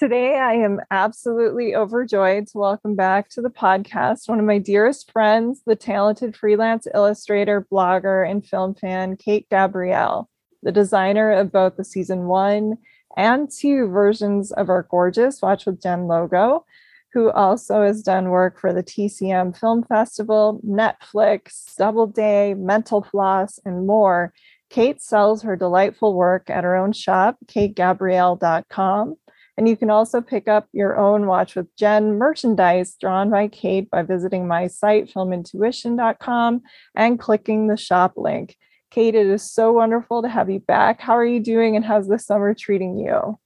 Today, I am absolutely overjoyed to welcome back to the podcast one of my dearest friends, the talented freelance illustrator, blogger, and film fan, Kate Gabrielle, the designer of both the season one and two versions of our gorgeous Watch with Jen logo, who also has done work for the TCM Film Festival, Netflix, Doubleday, Mental Floss, and more. Kate sells her delightful work at her own shop, kategabrielle.com and you can also pick up your own Watch with Jen merchandise drawn by Kate by visiting my site, filmintuition.com, and clicking the shop link. Kate, it is so wonderful to have you back. How are you doing and how's the summer treating you?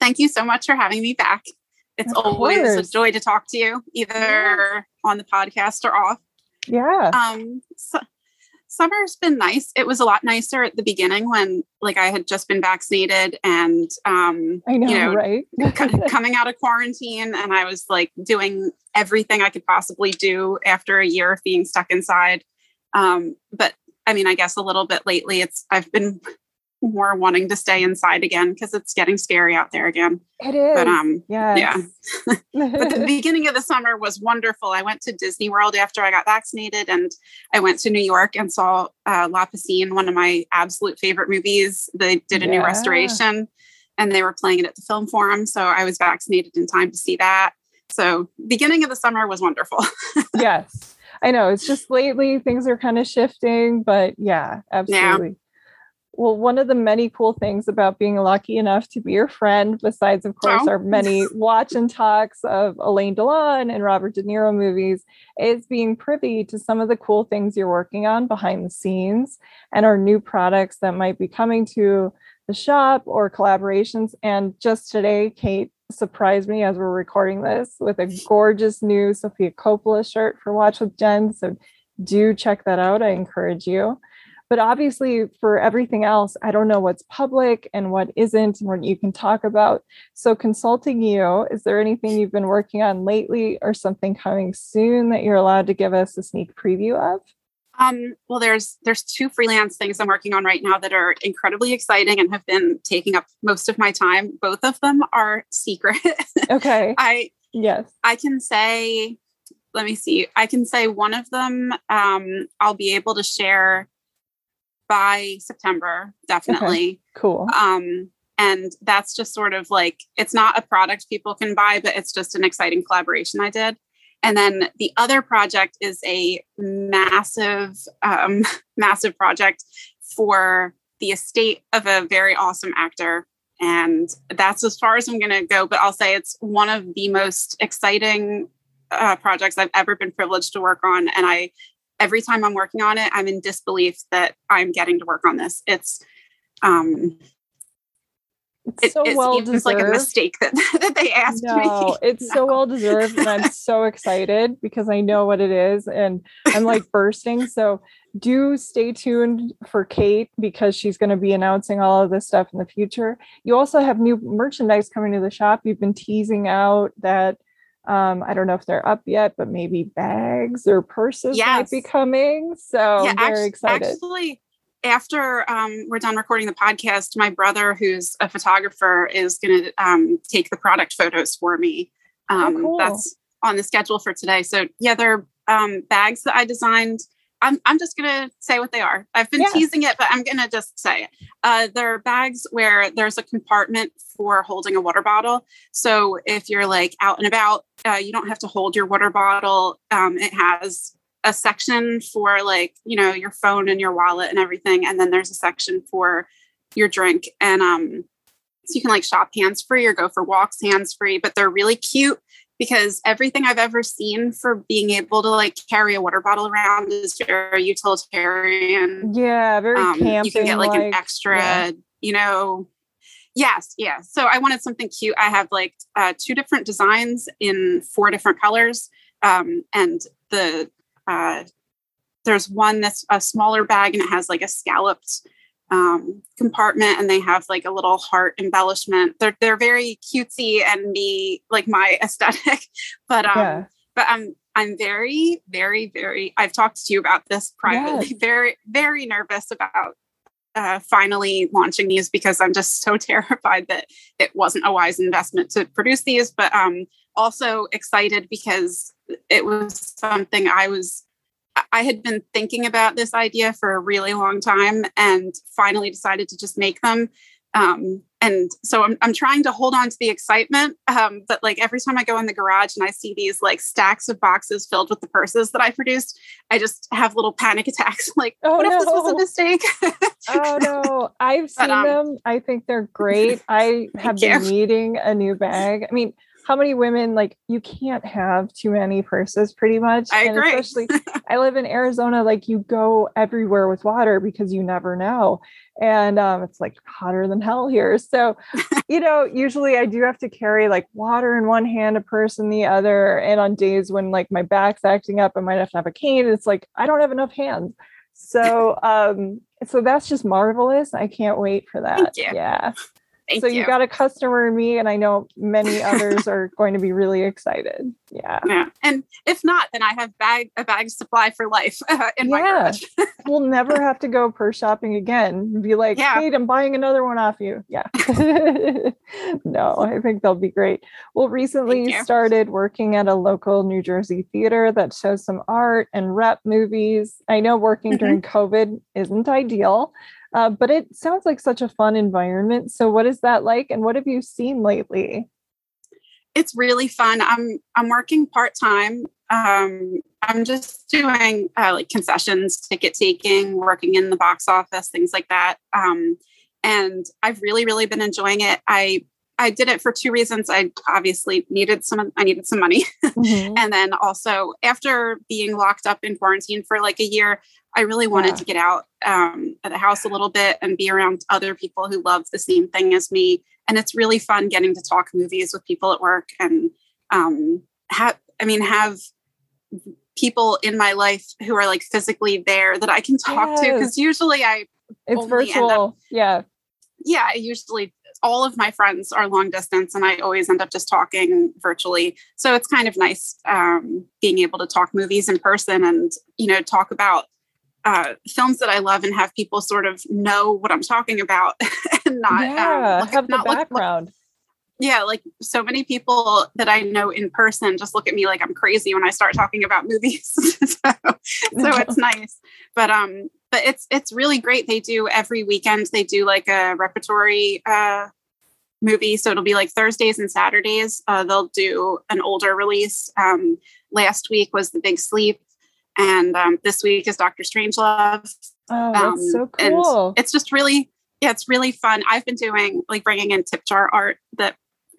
Thank you so much for having me back. It's of always course. a joy to talk to you, either yeah. on the podcast or off. Yeah. Um, so, summer's been nice. It was a lot nicer at the beginning when like I had just been vaccinated and um I know, you know right? c- coming out of quarantine and I was like doing everything I could possibly do after a year of being stuck inside. Um but I mean, I guess a little bit lately it's I've been more wanting to stay inside again because it's getting scary out there again. It is. But um yes. yeah. but the beginning of the summer was wonderful. I went to Disney World after I got vaccinated and I went to New York and saw uh, La Piscine, one of my absolute favorite movies. They did a yeah. new restoration and they were playing it at the film forum. So I was vaccinated in time to see that. So beginning of the summer was wonderful. yes. I know it's just lately things are kind of shifting, but yeah, absolutely. Yeah well, one of the many cool things about being lucky enough to be your friend, besides, of course, oh. our many watch and talks of Alain Delon and Robert De Niro movies, is being privy to some of the cool things you're working on behind the scenes and our new products that might be coming to the shop or collaborations. And just today, Kate surprised me as we're recording this with a gorgeous new Sofia Coppola shirt for Watch with Jen. So do check that out. I encourage you. But obviously, for everything else, I don't know what's public and what isn't and what you can talk about. So, consulting you, is there anything you've been working on lately or something coming soon that you're allowed to give us a sneak preview of? Um, well, there's there's two freelance things I'm working on right now that are incredibly exciting and have been taking up most of my time. Both of them are secret. Okay. I yes. I can say. Let me see. I can say one of them. Um, I'll be able to share by September, definitely. Okay, cool. Um, and that's just sort of like it's not a product people can buy, but it's just an exciting collaboration I did. And then the other project is a massive, um, massive project for the estate of a very awesome actor. And that's as far as I'm going to go. But I'll say it's one of the most exciting uh, projects I've ever been privileged to work on. And I every time I'm working on it, I'm in disbelief that I'm getting to work on this. It's um it's so it, well deserved. like a mistake that, that they asked me. no, me. It's no. so well deserved, and I'm so excited because I know what it is, and I'm like bursting. So do stay tuned for Kate because she's going to be announcing all of this stuff in the future. You also have new merchandise coming to the shop. You've been teasing out that um, I don't know if they're up yet, but maybe bags or purses yes. might be coming. So yeah, very actually, excited. Actually, after um, we're done recording the podcast, my brother, who's a photographer, is going to um, take the product photos for me. Oh, um, cool. That's on the schedule for today. So yeah, they're um, bags that I designed I'm, I'm just going to say what they are. I've been yeah. teasing it, but I'm going to just say it. Uh, they're bags where there's a compartment for holding a water bottle. So if you're like out and about, uh, you don't have to hold your water bottle. Um, it has a section for like, you know, your phone and your wallet and everything. And then there's a section for your drink. And um, so you can like shop hands free or go for walks hands free, but they're really cute because everything I've ever seen for being able to like carry a water bottle around is very utilitarian. Yeah, very um, You can get like an extra, yeah. you know. Yes, yeah. So I wanted something cute. I have like uh, two different designs in four different colors, um, and the uh, there's one that's a smaller bag and it has like a scalloped um, compartment and they have like a little heart embellishment. They're they're very cutesy and me like my aesthetic, but um, yeah. but I'm I'm very very very. I've talked to you about this privately. Yes. Very very nervous about uh, finally launching these because I'm just so terrified that it wasn't a wise investment to produce these, but um, also excited because it was something I was I had been thinking about this idea for a really long time and finally decided to just make them. Um, and so I'm, I'm trying to hold on to the excitement. Um, but like every time I go in the garage and I see these like stacks of boxes filled with the purses that I produced, I just have little panic attacks. like, oh, what no. if this was a mistake? oh no, I've seen but, um, them. I think they're great. I have been you. needing a new bag. I mean, how many women like you can't have too many purses pretty much. I and agree. especially i live in arizona like you go everywhere with water because you never know. And um, it's like hotter than hell here. So you know usually i do have to carry like water in one hand a purse in the other. And on days when like my back's acting up i might have to have a cane. It's like i don't have enough hands. So um so that's just marvelous. I can't wait for that. yeah Thank so you. you got a customer in me, and I know many others are going to be really excited. Yeah. Yeah. And if not, then I have bag a bag supply for life uh, in yeah. my garage. we'll never have to go purse shopping again. Be like, yeah. Kate, I'm buying another one off you. Yeah. no, I think they'll be great. Well, recently you started working at a local New Jersey theater that shows some art and rep movies. I know working mm-hmm. during COVID isn't ideal. Uh, but it sounds like such a fun environment. So, what is that like, and what have you seen lately? It's really fun. I'm I'm working part time. Um, I'm just doing uh, like concessions, ticket taking, working in the box office, things like that. Um, and I've really, really been enjoying it. I I did it for two reasons. I obviously needed some I needed some money. Mm-hmm. and then also after being locked up in quarantine for like a year, I really wanted yeah. to get out um, of the house a little bit and be around other people who love the same thing as me. And it's really fun getting to talk movies with people at work and um, have, I mean, have people in my life who are like physically there that I can talk yes. to. Because usually I, it's virtual. Up, yeah. Yeah. I usually all of my friends are long distance and I always end up just talking virtually. So it's kind of nice um, being able to talk movies in person and, you know, talk about uh, films that I love and have people sort of know what I'm talking about and not um, yeah, um, look, have not the background. Look, yeah, like so many people that I know in person just look at me like I'm crazy when I start talking about movies. so, so it's nice. But um but it's it's really great. They do every weekend they do like a repertory uh movie. So it'll be like Thursdays and Saturdays. Uh, they'll do an older release. Um, last week was The Big Sleep and um, this week is Doctor Strangelove. Oh, that's um, so cool! it's just really, yeah, it's really fun. I've been doing like bringing in tip jar art that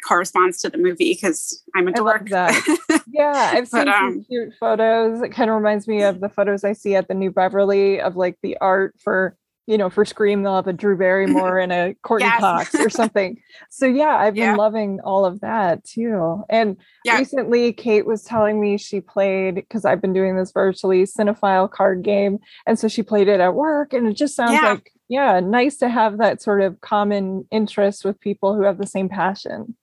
corresponds to the movie because I'm a dork. I love that. yeah, I've seen but, um, some cute photos. It kind of reminds me of the photos I see at the New Beverly of like the art for you know, for Scream, they'll have a Drew Barrymore and a Courteney yes. Cox or something. So yeah, I've been yeah. loving all of that too. And yeah. recently Kate was telling me she played because I've been doing this virtually cinephile card game. And so she played it at work. And it just sounds yeah. like, yeah, nice to have that sort of common interest with people who have the same passion.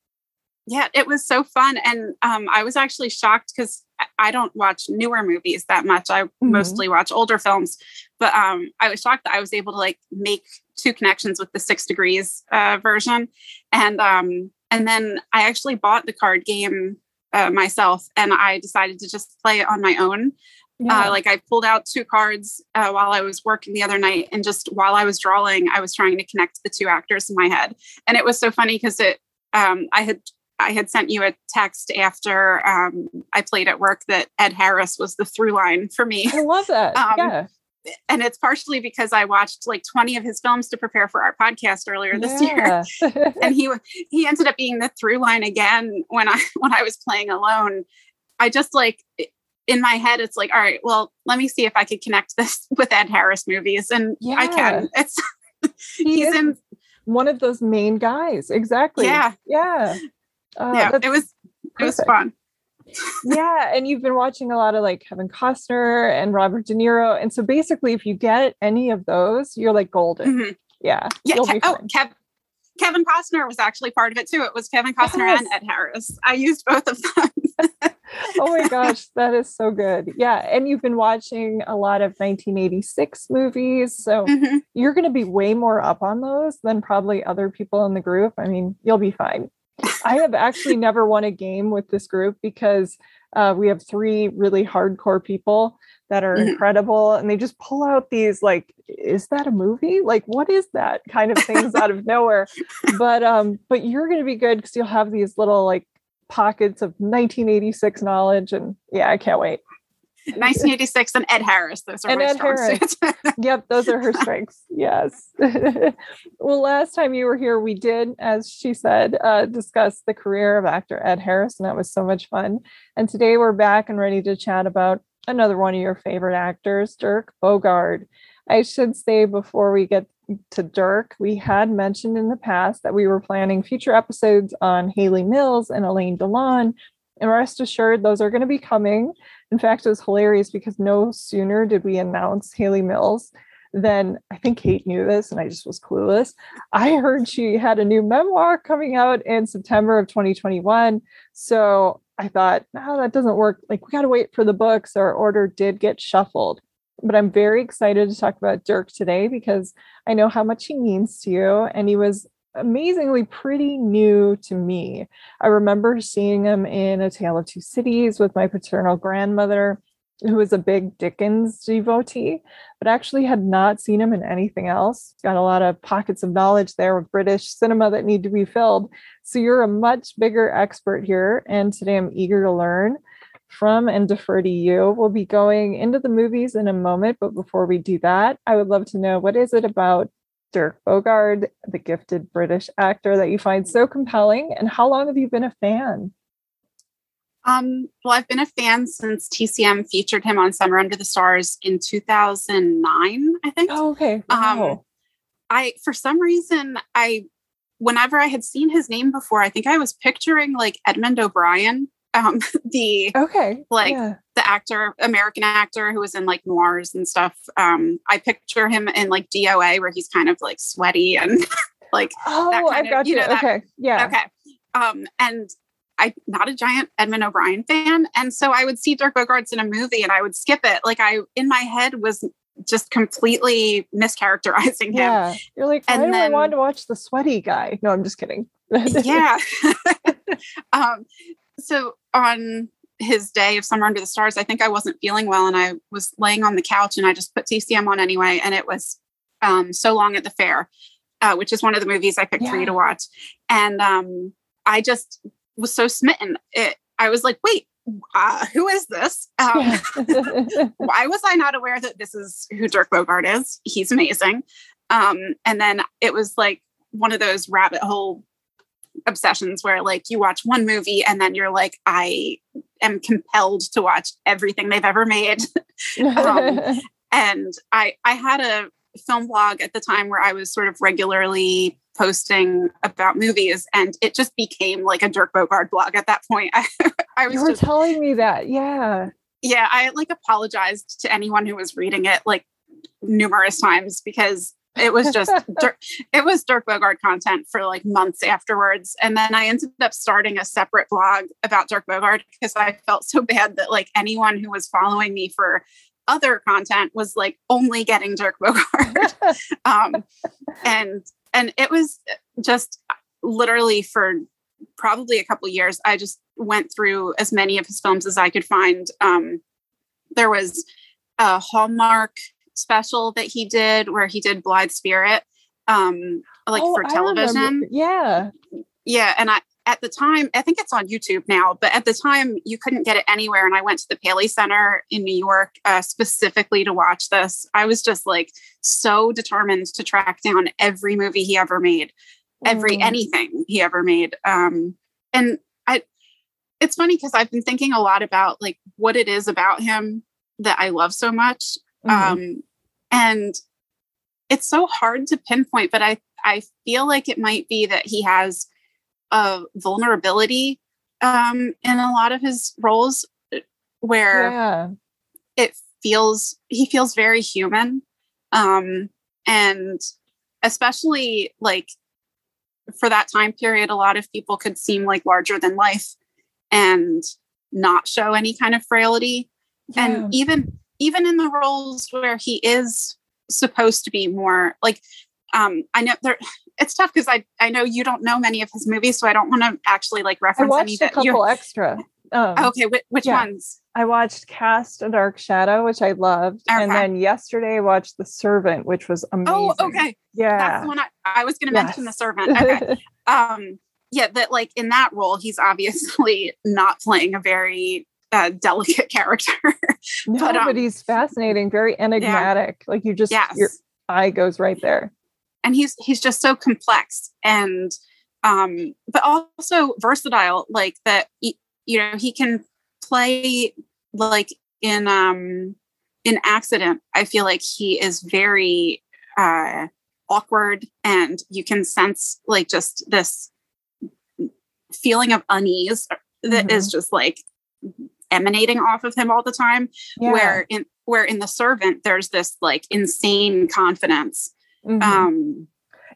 Yeah, it was so fun. And um, I was actually shocked because I don't watch newer movies that much. I mm-hmm. mostly watch older films. But um, I was shocked that I was able to like make two connections with the Six Degrees uh, version, and um, and then I actually bought the card game uh, myself, and I decided to just play it on my own. Uh, yeah. Uh, like I pulled out two cards uh, while I was working the other night, and just while I was drawing, I was trying to connect the two actors in my head, and it was so funny because it. Um, I had I had sent you a text after um, I played at work that Ed Harris was the through line for me. I love that. Um, yeah. And it's partially because I watched like 20 of his films to prepare for our podcast earlier this yeah. year. and he he ended up being the through line again when I when I was playing alone. I just like in my head it's like all right, well, let me see if I could connect this with Ed Harris movies and yeah. I can. It's he he's in one of those main guys. Exactly. Yeah. Yeah. Uh, yeah, it was it was fun. yeah, and you've been watching a lot of like Kevin Costner and Robert De Niro, and so basically, if you get any of those, you're like golden. Mm-hmm. Yeah. Yeah. Ke- oh, Kev- Kevin Costner was actually part of it too. It was Kevin Costner yes. and Ed Harris. I used both of them. oh my gosh, that is so good. Yeah. And you've been watching a lot of 1986 movies. So mm-hmm. you're going to be way more up on those than probably other people in the group. I mean, you'll be fine. I have actually never won a game with this group because uh, we have three really hardcore people that are mm-hmm. incredible and they just pull out these like is that a movie? Like what is that? kind of things out of nowhere. But um but you're going to be good because you'll have these little like pockets of 1986 knowledge and yeah i can't wait 1986 and Ed Harris. Those are and Ed Harris. yep, those are her strengths. Yes. well, last time you were here, we did, as she said, uh, discuss the career of actor Ed Harris, and that was so much fun. And today we're back and ready to chat about another one of your favorite actors, Dirk Bogarde. I should say before we get to Dirk, we had mentioned in the past that we were planning future episodes on Hayley Mills and Alain Delon. And rest assured, those are going to be coming. In fact, it was hilarious because no sooner did we announce Hayley Mills than I think Kate knew this and I just was clueless. I heard she had a new memoir coming out in September of 2021. So I thought, no, that doesn't work. Like, we got to wait for the books. Our order did get shuffled. But I'm very excited to talk about Dirk today because I know how much he means to you. And he was amazingly pretty new to me. I remember seeing him in A Tale of Two Cities with my paternal grandmother, who was a big Dickens devotee, but actually had not seen him in anything else. Got a lot of pockets of knowledge there of British cinema that need to be filled. So you're a much bigger expert here. And today I'm eager to learn from and defer to you. We'll be going into the movies in a moment, but before we do that, I would love to know what is it about Dirk Bogarde, the gifted British actor, that you find so compelling, and how long have you been a fan? Um, well, I've been a fan since TCM featured him on Summer Under the Stars in 2009, I think. Oh, okay. Um, wow. Um, I, for some reason, I whenever I had seen his name before, I think I was picturing like Edmund O'Brien, um, the okay, like yeah. The actor, American actor who was in like noirs and stuff. Um, I picture him in like DOA where he's kind of like sweaty and like oh, I've got you. you know, okay, yeah, okay. Um, and I'm not a giant Edmund O'Brien fan, and so I would see Dirk Bogarde in a movie and I would skip it. Like I in my head was just completely mischaracterizing him. Yeah. You're like, and then, I want to watch the sweaty guy. No, I'm just kidding. yeah. um, so on his day of Summer Under the Stars, I think I wasn't feeling well and I was laying on the couch and I just put TCM on anyway. And it was um, So Long at the Fair, uh, which is one of the movies I picked yeah. for you to watch. And um, I just was so smitten. It, I was like, wait, uh, who is this? Um, why was I not aware that this is who Dirk Bogarde is? He's amazing. Um, and then it was like one of those rabbit hole obsessions where like you watch one movie and then you're like, I am compelled to watch everything they've ever made. um, and I I had a film blog at the time where I was sort of regularly posting about movies and it just became like a Dirk Bogarde blog at that point. I, I was you were just, telling me that. Yeah. Yeah. I like apologized to anyone who was reading it like numerous times because it was just it was Dirk Bogarde content for like months afterwards. And then I ended up starting a separate blog about Dirk Bogarde because I felt so bad that like anyone who was following me for other content was like only getting Dirk Bogarde. um, and and it was just literally for probably a couple years. I just went through as many of his films as I could find. Um, there was a Hallmark special that he did where he did Blithe Spirit, um, like oh, for television. Yeah. Yeah. And I, at the time, I think it's on YouTube now, but at the time you couldn't get it anywhere. And I went to the Paley Center in New York uh, specifically to watch this. I was just like so determined to track down every movie he ever made, every mm. anything he ever made. Um, and I, it's funny because I've been thinking a lot about like what it is about him that I love so much. Mm-hmm. Um, and it's so hard to pinpoint, but I, I feel like it might be that he has a vulnerability um, in a lot of his roles uh, where yeah. it feels he feels very human um, and especially like for that time period, a lot of people could seem like larger than life and not show any kind of frailty. Yeah. And even even in the roles where he is supposed to be more like um I know there it's tough because I I know you don't know many of his movies, so I don't want to actually like reference I watched any a couple extra. Um, okay, wh- which yeah. ones? I watched Cast a Dark Shadow, which I loved, okay. and then yesterday I watched The Servant, which was oh, amazing. Oh, okay, yeah, that's the one I, I was going to yes. mention. The Servant. Okay, um, yeah, that like in that role, he's obviously not playing a very uh, delicate character. no, but, um, but he's fascinating, very enigmatic. Yeah. Like you just yes. your eye goes right there. And he's he's just so complex and um but also versatile like that he, you know he can play like in um in accident i feel like he is very uh awkward and you can sense like just this feeling of unease that mm-hmm. is just like emanating off of him all the time yeah. where in where in the servant there's this like insane confidence mm-hmm. um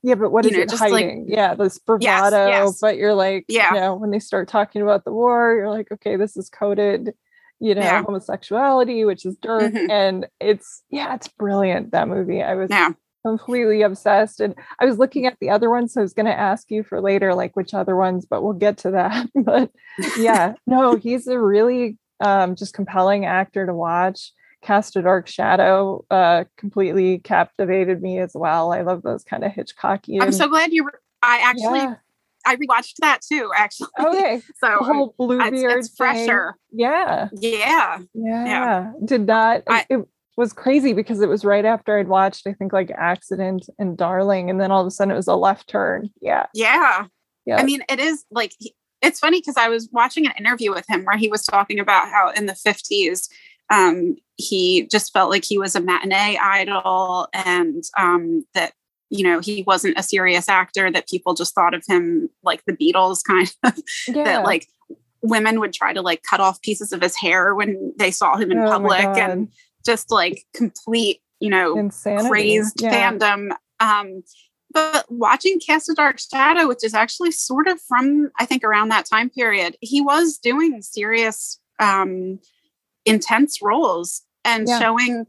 yeah but what is know, it hiding like, yeah this bravado yes, yes. but you're like yeah you know when they start talking about the war you're like okay this is coded you know yeah. homosexuality which is dirt mm-hmm. and it's yeah it's brilliant that movie i was yeah completely obsessed and i was looking at the other ones so i was going to ask you for later like which other ones but we'll get to that but yeah no he's a really um, just compelling actor to watch cast a dark shadow uh, completely captivated me as well i love those kind of hitchcockian i'm so glad you were i actually yeah. I rewatched that too, actually. Okay. so the whole Bluebeard it's, it's fresher. Yeah. yeah. Yeah. Yeah. Did not I, it, was crazy because it was right after I'd watched, I think, like Accident and Darling, and then all of a sudden it was a left turn. Yeah. Yeah. Yeah. I mean, it is like it's funny because I was watching an interview with him where he was talking about how in the 50s um, he just felt like he was a matinee idol and um, that you know he wasn't a serious actor that people just thought of him like the beatles kind of yeah. that like women would try to like cut off pieces of his hair when they saw him in oh public and just like complete, you know, Insanity. crazed yeah. fandom. Um, but watching Cast a Dark Shadow, which is actually sort of from I think around that time period, he was doing serious, um, intense roles and yeah. showing,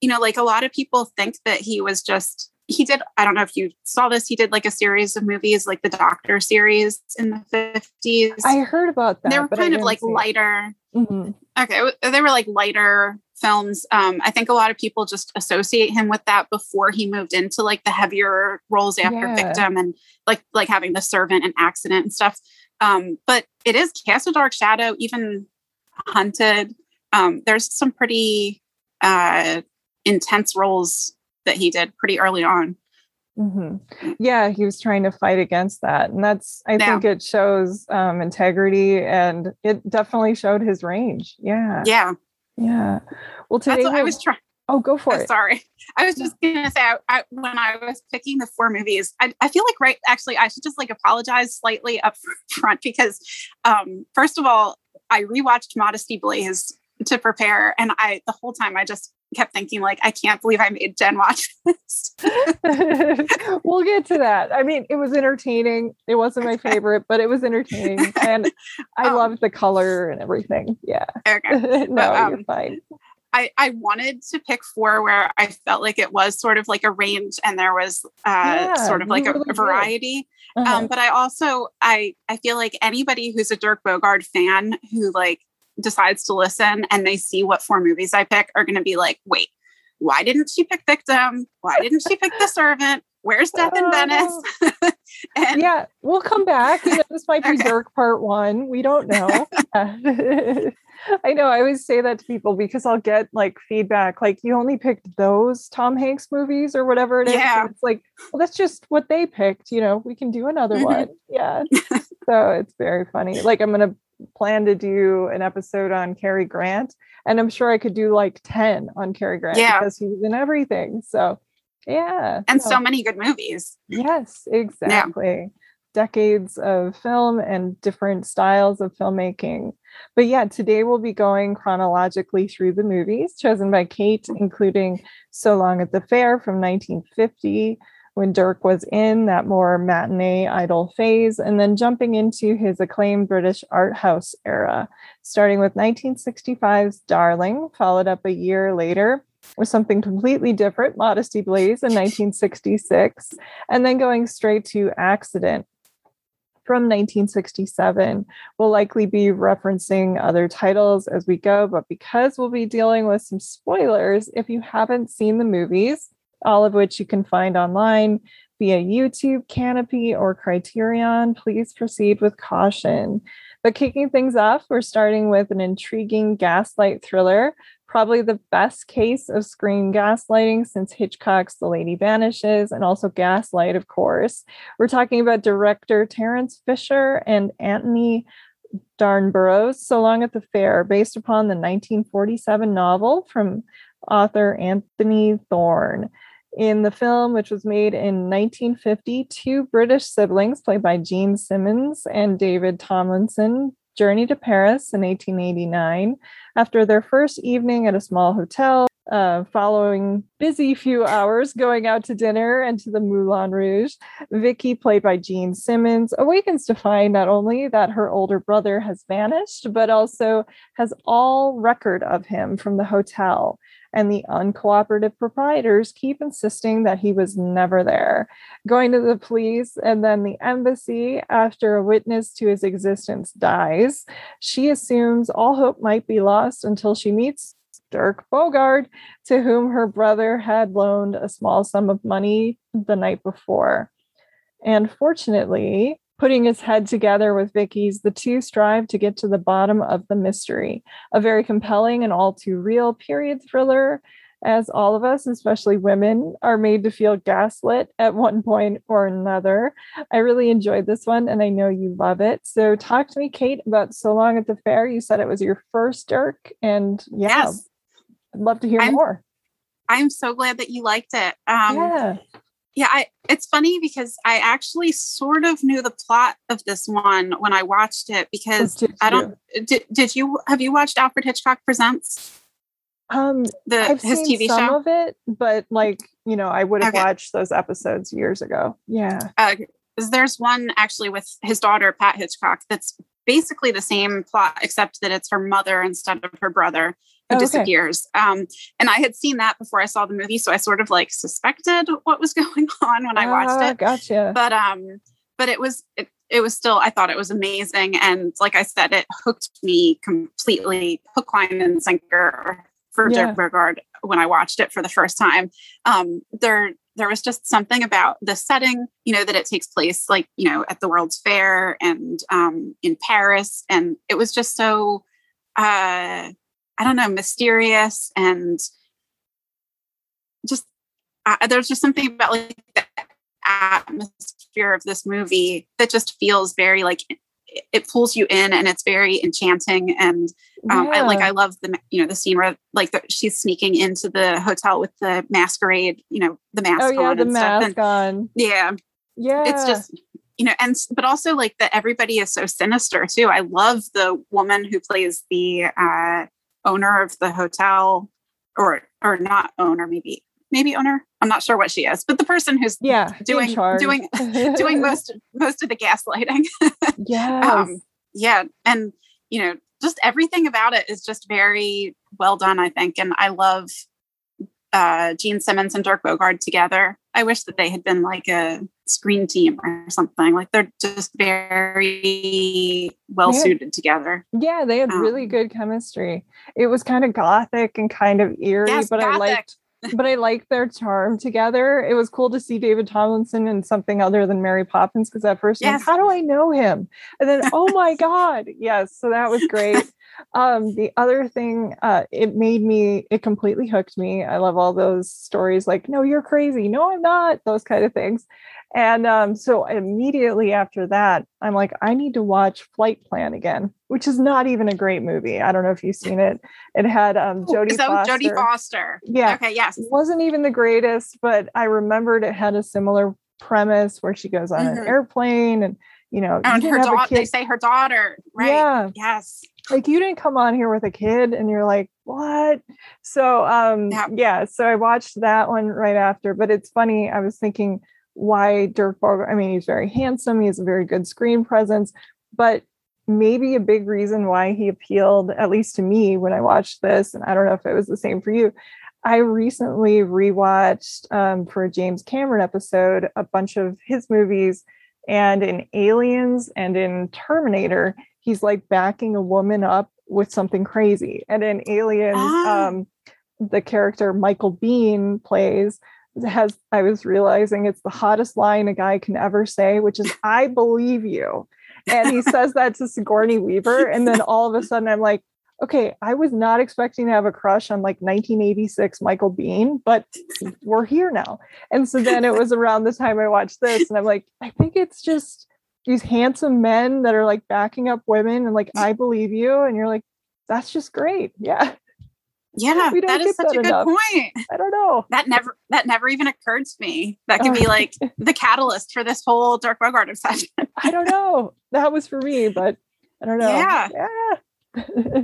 you know, like a lot of people think that he was just he did i don't know if you saw this he did like a series of movies like the doctor series in the 50s i heard about that they were kind of like lighter mm-hmm. okay they were like lighter films. Um, I think a lot of people just associate him with that before he moved into like the heavier roles after yeah. Victim and like like having the servant and accident and stuff. Um, but it is Cast a Dark Shadow, even Hunted. Um, there's some pretty uh, intense roles that he did pretty early on. Mm-hmm. Yeah, he was trying to fight against that, and that's I think it shows um, integrity, and it definitely showed his range. Yeah, yeah, yeah. Well, today I was trying. Oh, go for it. Sorry. I was just going to say, I, I, when I was picking the four movies, I, I, feel like, right, actually, I should just like apologize slightly up front because, um, first of all, I rewatched Modesty Blaise to prepare. And I, the whole time, I just kept thinking, like, I can't believe I made Jen watch this. we'll get to that. I mean, it was entertaining. It wasn't my favorite, but it was entertaining. And I um, loved the color and everything. Yeah. Okay. no, but, um, you're fine. I, I wanted to pick four where I felt like it was sort of like a range and there was uh, yeah, sort of like a, really a, variety. Uh-huh. Um, but I also I I feel like anybody who's a Dirk Bogarde fan who like decides to listen and they see what four movies I pick are going to be like, wait, why didn't she pick Victim? Why didn't she pick The Servant? Where's Death in Venice? and yeah, we'll come back. You know, this might be okay. Dirk part one. We don't know. I know. I always say that to people because I'll get like feedback, like you only picked those Tom Hanks movies or whatever it is. Yeah. it's like, well, that's just what they picked. You know, we can do another mm-hmm. one. Yeah. so it's very funny. Like I'm gonna plan to do an episode on Cary Grant, and I'm sure I could do like 10 on Cary Grant yeah. because he was in everything. So yeah. And so, so many good movies. Yes, exactly. Yeah. Decades of film and different styles of filmmaking. But yeah, today we'll be going chronologically through the movies chosen by Kate, including So Long at the Fair from 1950, when Dirk was in that more matinee idol phase, and then jumping into his acclaimed British art house era, starting with 1965's Darling, followed up a year later with something completely different, Modesty Blaise in 1966, and then going straight to Accident from 1967. We'll likely be referencing other titles as we go, but because we'll be dealing with some spoilers, if you haven't seen the movies, all of which you can find online via YouTube, Kanopy, or Criterion, please proceed with caution. But kicking things off, we're starting with an intriguing gaslight thriller probably the best case of screen gaslighting since Hitchcock's The Lady Vanishes and also Gaslight, of course. We're talking about director Terence Fisher and Anthony Darnborough's So Long at the Fair, based upon the 1947 novel from author Anthony Thorne. In the film, which was made in 1950, two British siblings, played by Jean Simmons and David Tomlinson, journey to Paris in 1889 after their first evening at a small hotel. Uh, following busy few hours going out to dinner and to the Moulin Rouge, Vicky, played by Jean Simmons, awakens to find not only that her older brother has vanished, but also has all record of him from the hotel and the uncooperative proprietors keep insisting that he was never there. Going to the police and then the embassy after a witness to his existence dies, she assumes all hope might be lost until she meets Dirk Bogarde, to whom her brother had loaned a small sum of money the night before. And fortunately, Putting his head together with Vicky's, the two strive to get to the bottom of the mystery. A very compelling and all too real period thriller, as all of us, especially women, are made to feel gaslit at one point or another. I really enjoyed this one and I know you love it. So, talk to me, Kate, about So Long at the Fair. You said it was your first Dirk, and yeah, yes. I'd love to hear I'm, more. I'm so glad that you liked it. Um, yeah yeah I, it's funny because i actually sort of knew the plot of this one when i watched it because i don't did, did you have you watched alfred hitchcock presents? Um the I've his tv some show? of it but like you know i would have okay. watched those episodes years ago. Yeah. Uh, there's one actually with his daughter pat hitchcock that's basically the same plot except that it's her mother instead of her brother who oh, disappears. Um, and I had seen that before I saw the movie, so I sort of like suspected what was going on when I watched it. Gotcha. But um, but it was it, it was still I thought it was amazing, and like I said, it hooked me completely, hook, line, and sinker for yeah. Dirk when I watched it for the first time. Um, there there was just something about the setting, you know, that it takes place like you know at the World's Fair and um, in Paris, and it was just so. Uh, I don't know, mysterious and just uh, there's just something about like the atmosphere of this movie that just feels very like it pulls you in and it's very enchanting and um, yeah. I like I love the you know the scene where like the, she's sneaking into the hotel with the masquerade you know the mask oh, yeah, on the mask and, on. Yeah. Yeah. it's just you know and but also like that everybody is so sinister too. I love the woman who plays the uh owner of the hotel or or not owner maybe maybe owner? I'm not sure what she is but the person who's yeah doing doing doing most most of the gaslighting. Yeah um, yeah and you know just everything about it is just very well done i think and i love uh jean simmons and dirk Bogarde together. I wish that they had been like a screen team or something. Like they're just very well suited together. Yeah, they had um, really good chemistry. It was kind of gothic and kind of eerie, yes, but gothic. I liked but I liked their charm together. It was cool to see David Tomlinson in something other than Mary Poppins because at first, yes. like, how do I know him? And then, oh my God, yes. So that was great. Um, the other thing, uh, it made me, it completely hooked me. I love all those stories like, no, you're crazy. No, I'm not. Those kind of things. And um, so immediately after that, I'm like, I need to watch Flight Plan again, which is not even a great movie. I don't know if you've seen it. It had um, Jodie Foster. Jodie Foster. Yeah. Okay. Yes. It wasn't even the greatest, but I remembered it had a similar premise where she goes on mm-hmm. an airplane and you know, and her daughter. They say her daughter, right? Yeah. Yes. Like you didn't come on here with a kid, and you're like, what? So, um, yeah. yeah. So I watched that one right after. But it's funny. I was thinking why Dirk Bogarde, I mean, he's very handsome, he has a very good screen presence, but maybe a big reason why he appealed, at least to me when I watched this, and I don't know if it was the same for you. I recently rewatched um, for a James Cameron episode a bunch of his movies, and in Aliens and in Terminator, he's like backing a woman up with something crazy. And in Aliens, ah. um, the character Michael Biehn plays has I was realizing it's the hottest line a guy can ever say, which is "I believe you," and he says that to Sigourney Weaver, and then all of a sudden I'm like, okay, I was not expecting to have a crush on like 1986 Michael Biehn, but we're here now. And so then it was around the time I watched this, and I'm like, I think it's just these handsome men that are like backing up women, and like mm. I believe you, and you're like, that's just great, yeah. Yeah, that is such that a enough. good point. I don't know. That never that never even occurred to me. That could be oh. like the catalyst for this whole Dirk Bogarde obsession. I don't know. That was for me, but I don't know. Yeah. Yeah.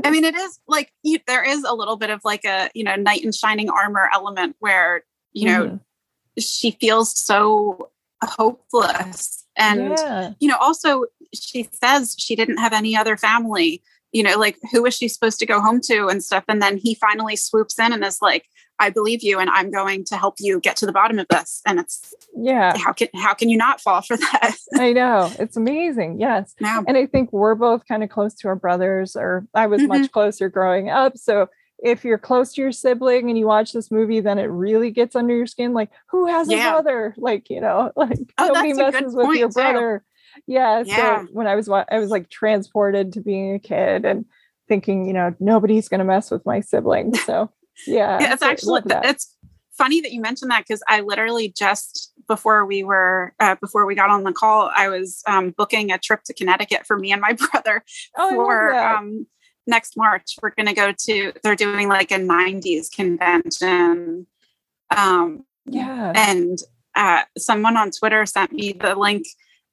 I mean, it is like you, there is a little bit of like a you know knight in shining armor element where you know mm. she feels so hopeless, and yeah. you know also she says she didn't have any other family you know, like who is she supposed to go home to and stuff. And then he finally swoops in and is like, I believe you and I'm going to help you get to the bottom of this. And it's yeah. How can how can you not fall for that? I know. It's amazing. Yes. Yeah. And I think we're both kind of close to our brothers, or I was mm-hmm. much closer growing up. So if you're close to your sibling and you watch this movie, then it really gets under your skin. Like, who has yeah. a brother? Like, you know, like oh, nobody messes with your brother. Too yeah, yeah. So when I was I was like transported to being a kid and thinking, you know, nobody's going to mess with my sibling. So yeah, yeah it's actually it's funny that you mentioned that because I literally just before we were uh, before we got on the call, I was um, booking a trip to Connecticut for me and my brother oh, for um, next March. We're going to go to. They're doing like a '90s convention. Um, yeah, and uh, someone on Twitter sent me the link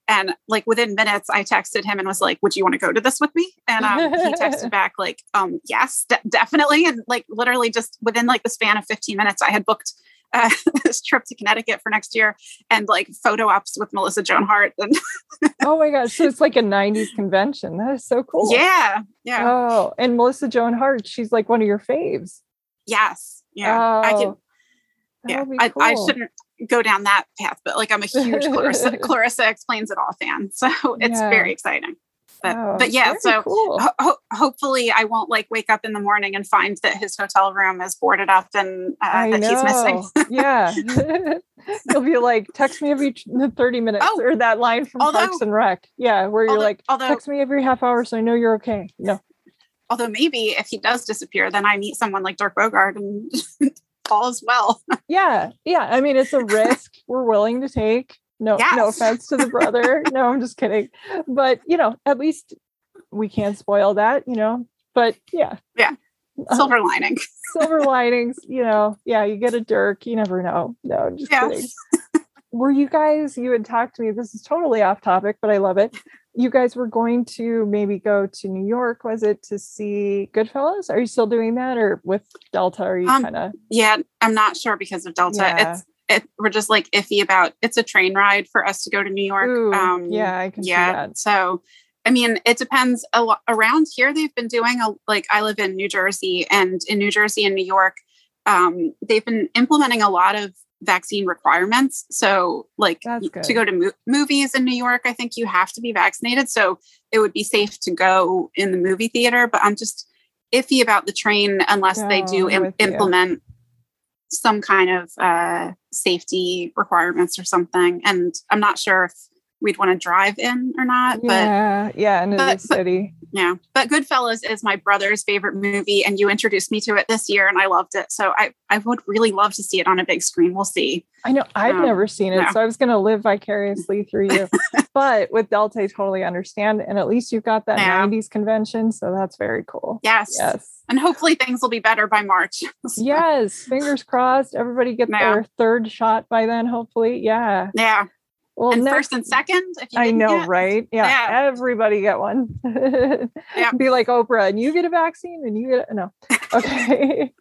and like within minutes, I texted him and was like, "Would you want to go to this with me?" And um, he texted back like, um, "Yes, de- definitely." And like literally just within like the span of 15 minutes, I had booked uh, this trip to Connecticut for next year and like photo ops with Melissa Joan Hart. And oh my gosh, so it's like a 90s convention. That is so cool. Yeah, yeah. Oh, and Melissa Joan Hart, she's like one of your faves. Yes. Yeah. Oh, I can. Yeah, cool. I, I shouldn't go down that path, but like I'm a huge Clarissa, Clarissa explains it all fan, so it's yeah. very exciting. But, oh, but yeah, so cool. ho- hopefully I won't like wake up in the morning and find that his hotel room is boarded up and uh, that know. he's missing. yeah, you'll be like, text me every 30 minutes oh, or that line from although, Parks and Rec. Yeah, where you're like, although, text me every half hour so I know you're okay. No. Although maybe if he does disappear, then I meet someone like Dirk Bogarde and all as well. yeah. Yeah. I mean, it's a risk we're willing to take. No, yes. no offense to the brother. no, I'm just kidding. But you know, at least we can't spoil that, you know. But yeah. Yeah. Uh-huh. Silver lining. silver linings, you know. Yeah, you get a Dirk, you never know. No, I'm just kidding. Were you guys, you had talked to me, this is totally off topic, but I love it you guys were going to maybe go to New York, was it to see Goodfellas? Are you still doing that or with Delta? Are you um, kind of yeah, I'm not sure because of Delta. Yeah. It's it, we're just like iffy about it's a train ride for us to go to New York. Ooh, um, yeah, I can yeah. So I mean, it depends a lot around here. They've been doing a like I live in New Jersey, and in New Jersey and New York, um, they've been implementing a lot of vaccine requirements. So, like to go to mo- movies in New York, I think you have to be vaccinated. So, it would be safe to go in the movie theater. But I'm just iffy about the train unless they do Im- implement some kind of uh, safety requirements or something. And I'm not sure if we'd want to drive in or not. But yeah, yeah, into but, the city. But, yeah, but Goodfellas is my brother's favorite movie, and you introduced me to it this year, and I loved it. So I I would really love to see it on a big screen. We'll see. I know I've um, never seen it, no. so I was going to live vicariously through you. but with Delta, I totally understand, and at least you've got that yeah. '90s convention, so that's very cool. Yes, yes. And hopefully things will be better by March. so. Yes, fingers crossed. Everybody get yeah. their third shot by then. Hopefully, yeah. Yeah. Well, and next, first and second. I know, get, right? Yeah, yeah, everybody get one. yeah. Be like Oprah, and you get a vaccine, and you get a, no. Okay.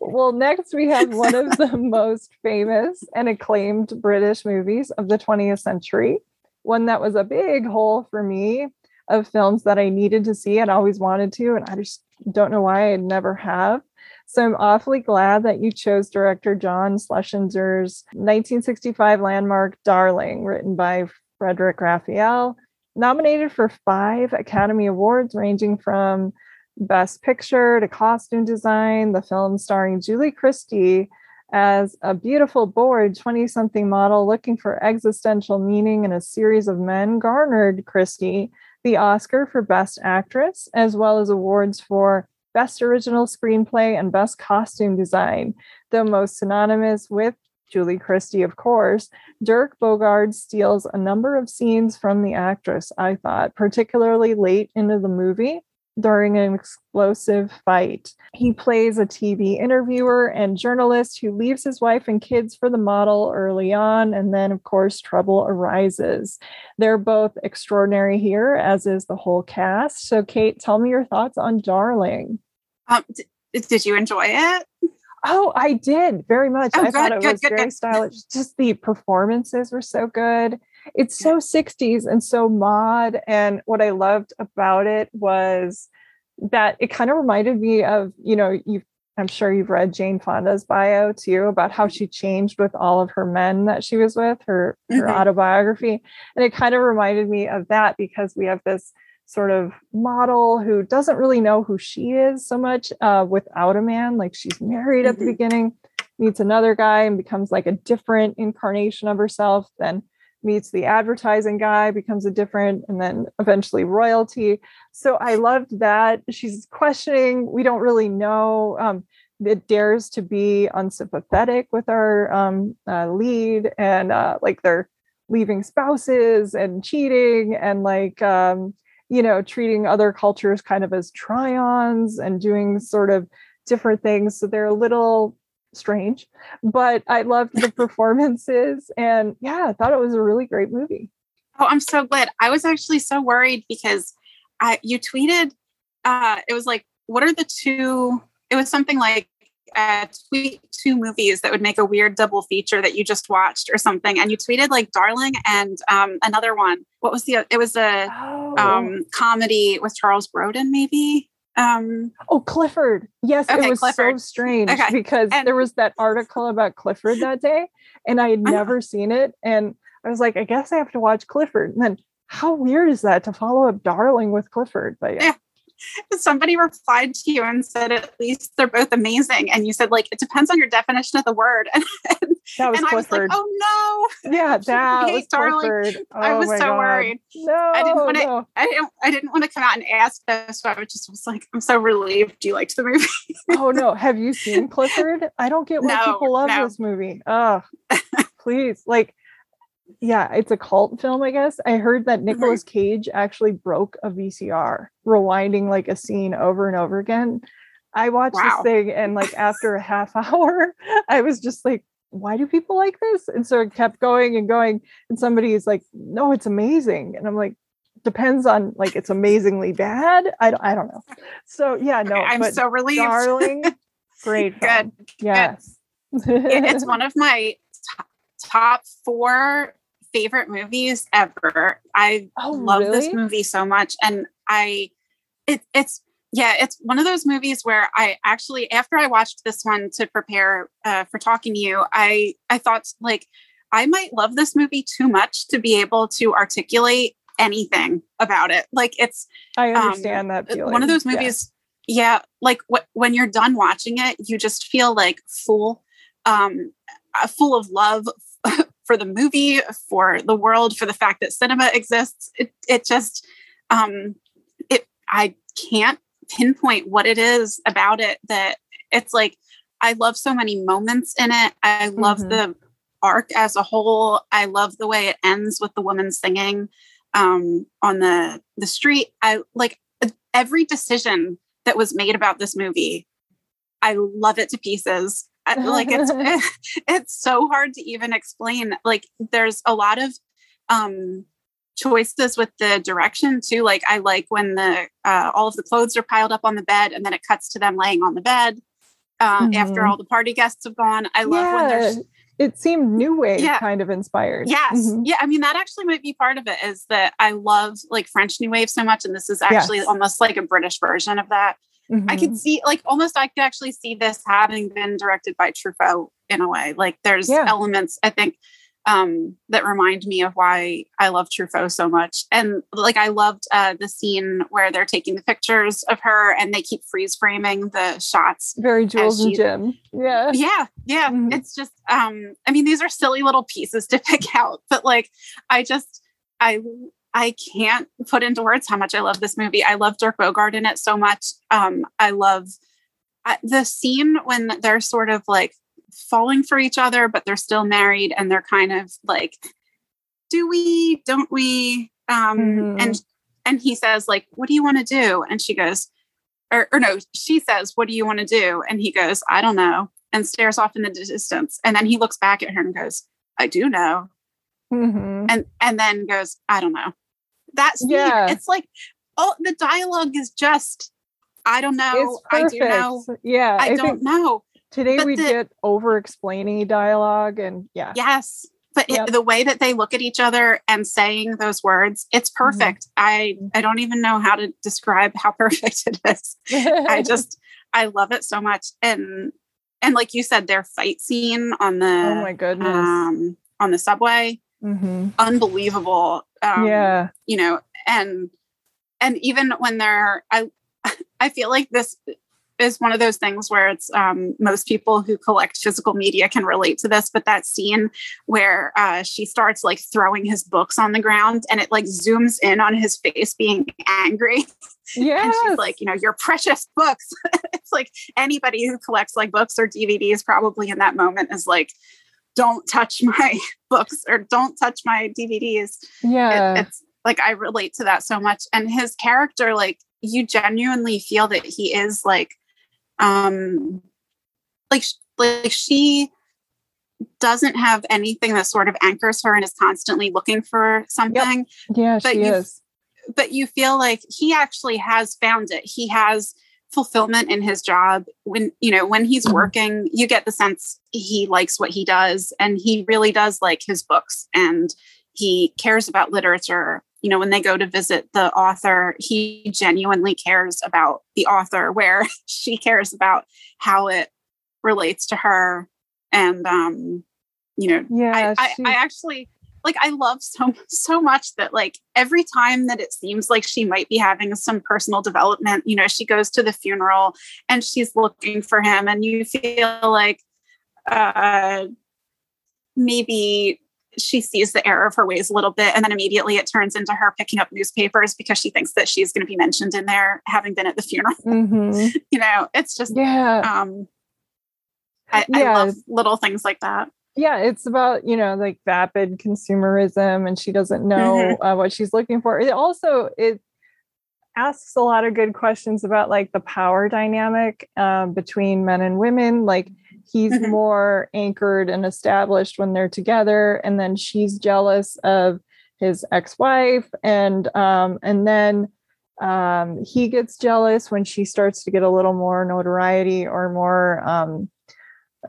well, next we have one of the most famous and acclaimed British movies of the 20th century. One that was a big hole for me of films that I needed to see and always wanted to, and I just don't know why I never have. So I'm awfully glad that you chose director John Schlesinger's 1965 landmark Darling, written by Frederic Raphael, nominated for five Academy Awards, ranging from Best Picture to Costume Design. The film starring Julie Christie as a beautiful, bored 20 something model looking for existential meaning in a series of men garnered Christie the Oscar for Best Actress, as well as awards for Best Original Screenplay and Best Costume Design, though most synonymous with Julie Christie, of course. Dirk Bogarde steals a number of scenes from the actress, I thought, particularly late into the movie during an explosive fight. He plays a TV interviewer and journalist who leaves his wife and kids for the model early on, and then, of course, trouble arises. They're both extraordinary here, as is the whole cast. So, Kate, tell me your thoughts on Darling. Um, d- did you enjoy it? Oh, I did very much. Oh, I good, thought it good, was good, very stylish. Just the performances were so good. It's so 60s and so mod. And what I loved about it was that it kind of reminded me of, you know, you I'm sure you've read Jane Fonda's bio too about how she changed with all of her men that she was with, her, her mm-hmm. autobiography. And it kind of reminded me of that because we have this sort of model who doesn't really know who she is so much uh, without a man. Like she's married at the mm-hmm. beginning, meets another guy and becomes like a different incarnation of herself, then meets the advertising guy, becomes a different, and then eventually royalty. So I loved that. She's questioning, we don't really know. Um, it dares to be unsympathetic with our um, uh, lead and uh, like they're leaving spouses and cheating and like um, you know, treating other cultures kind of as try-ons and doing sort of different things. So they're a little strange, but I loved the performances and yeah, I thought it was a really great movie. Oh, I'm so glad. I was actually so worried because I, you tweeted, uh, it was like, what are the two? It was something like uh, tweet two movies that would make a weird double feature that you just watched or something. And you tweeted like Darling and um, another one. What was the? It was a oh. um, comedy with Charles Grodin, maybe. Um, oh, Clifford. Yes, okay, it was Clifford. so strange okay. because and, there was that article about Clifford that day, and I had uh-huh. never seen it. And I was like, I guess I have to watch Clifford. And then, how weird is that to follow up Darling with Clifford? But yeah. yeah somebody replied to you and said at least they're both amazing. And you said like it depends on your definition of the word. And, and that was and Clifford. I was like, oh no. Yeah that was Clifford. Oh, I was so God. worried. No I didn't want to no. I didn't I didn't want to come out and ask this so I was just was like I'm so relieved you liked the movie. Oh no. Have you seen Clifford? I don't get why no, people love no. this movie. Oh please. Like yeah, it's a cult film, I guess. I heard that Nicolas Cage actually broke a VCR, rewinding like a scene over and over again. I watched wow. this thing and like after a half hour, I was just like, why do people like this? And so it kept going and going. And somebody is like, no, it's amazing. And I'm like, depends on like it's amazingly bad. I don't I don't know. So yeah, no, okay, I'm so relieved. Darling, great. Good. Yes. Good. it's one of my top four favorite movies ever. I oh, love really? this movie so much. And I, it, it's, yeah, it's one of those movies where I actually, after I watched this one to prepare uh, for talking to you, I, I thought like, I might love this movie too much to be able to articulate anything about it. Like it's, I um, understand um, that feeling. One of those movies, yeah, yeah like wh- when you're done watching it, you just feel like full, um, uh, full of love for the movie, for the world, for the fact that cinema exists. It, it just, um, it, I can't pinpoint what it is about it that it's like, I love so many moments in it. I love mm-hmm. the arc as a whole. I love the way it ends with the woman singing um, on the the street. I like every decision that was made about this movie. I love it to pieces like it's it's so hard to even explain like there's a lot of um choices with the direction too. Like I like when the uh, all of the clothes are piled up on the bed and then it cuts to them laying on the bed uh, mm-hmm. after all the party guests have gone. I love yeah. when there's it seemed new wave yeah. kind of inspired. Yes. Mm-hmm. Yeah. I mean, that actually might be part of it is that I love like French new wave so much. And this is actually yes. almost like a British version of that. Mm-hmm. I could mm-hmm. see like almost I could actually see this having been directed by Truffaut in a way. Like there's yeah. elements I think um, that remind me of why I love Truffaut so much. And like I loved uh, the scene where they're taking the pictures of her and they keep freeze framing the shots. Very Jules and Jim. Yeah. Yeah. Yeah. Mm-hmm. It's just um, I mean, these are silly little pieces to pick out, but like I just I I can't put into words how much I love this movie. I love Dirk Bogarde in it so much. Um, I love the scene when they're sort of like falling for each other, but they're still married and they're kind of like, do we, don't we? Um, mm-hmm. and and he says, like, what do you want to do? And she goes, or, or no, she says, what do you want to do? And he goes, I don't know, and stares off in the distance. And then he looks back at her and goes, I do know. Mm-hmm. And and then goes, I don't know. That's yeah. It's like, oh, the dialogue is just, I don't know. I do know. Yeah. I, I don't know. Today but we the, get over explaining dialogue and yeah. Yes. But yep. it, the way that they look at each other and saying those words, it's mm-hmm. perfect. Mm-hmm. I I don't even know how to describe how perfect it is. I just I love it so much. And and like you said, their fight scene on the oh my goodness um, on the subway, mm-hmm. unbelievable. Um, yeah, you know, and and even when they're I I feel like this is one of those things where it's um, most people who collect physical media can relate to this but that scene where uh, she starts like throwing his books on the ground and it like zooms in on his face being angry yeah and she's like you know your precious books it's like anybody who collects like books or dvds probably in that moment is like don't touch my books or don't touch my dvds yeah it, it's like i relate to that so much. And his character like you genuinely feel that he is like um like like she doesn't have anything that sort of anchors her and is constantly looking for something. Yep. yeah but she you, is. but you feel like he actually has found it. He has fulfillment in his job when you know when he's mm-hmm. working you get the sense he likes what he does and he really does like his books and he cares about literature you know when they go to visit the author he genuinely cares about the author where she cares about how it relates to her and um you know yeah I, I, I actually like I love so so much that like every time that it seems like she might be having some personal development, you know, she goes to the funeral and she's looking for him, and you feel like uh, maybe she sees the error of her ways a little bit and then immediately it turns into her picking up newspapers because she thinks that she's going to be mentioned in there having been at the funeral mm-hmm. you know it's just yeah um I, yeah. I love little things like that yeah it's about you know like vapid consumerism and she doesn't know mm-hmm. uh, what she's looking for it also it asks a lot of good questions about like the power dynamic um, between men and women like he's mm-hmm. more anchored and established when they're together and then she's jealous of his ex-wife and um, and then um, he gets jealous when she starts to get a little more notoriety or more um,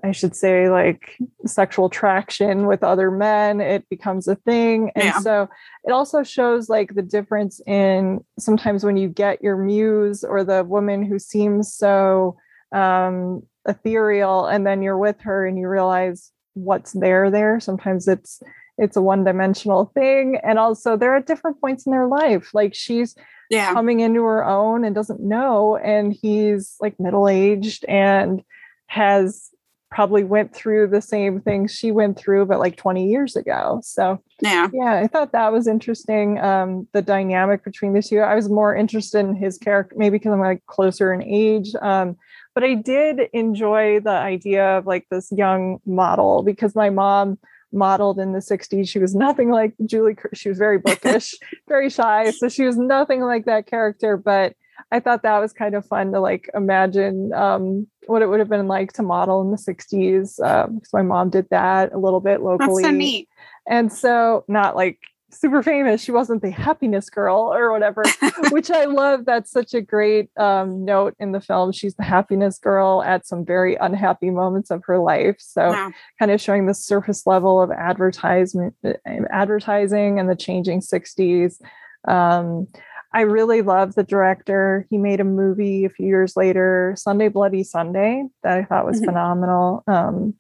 i should say like sexual traction with other men it becomes a thing. And yeah. so it also shows like the difference in sometimes when you get your muse or the woman who seems so um, ethereal and then you're with her and you realize what's there there. Sometimes it's it's a one-dimensional thing. And also they're at different points in their life. Like she's yeah. coming into her own and doesn't know. And he's like middle-aged and has probably went through the same things she went through but like 20 years ago so yeah yeah i thought that was interesting um the dynamic between the two i was more interested in his character maybe because i'm like closer in age um but I did enjoy the idea of like this young model because my mom modeled in the 60s. She was nothing like Julie. She was very bookish, very shy. So she was nothing like that character. But I thought that was kind of fun to like imagine um, what it would have been like to model in the 60s. Um, because my mom did that a little bit locally. That's so neat. And so, not like super famous. She wasn't the happiness girl or whatever, which I love. That's such a great um, note in the film. She's the happiness girl at some very unhappy moments of her life. So, yeah. kind of showing the surface level of advertisement, uh, advertising, and the changing '60s. Um, I really love the director. He made a movie a few years later, Sunday Bloody Sunday, that I thought was mm-hmm. phenomenal. Um,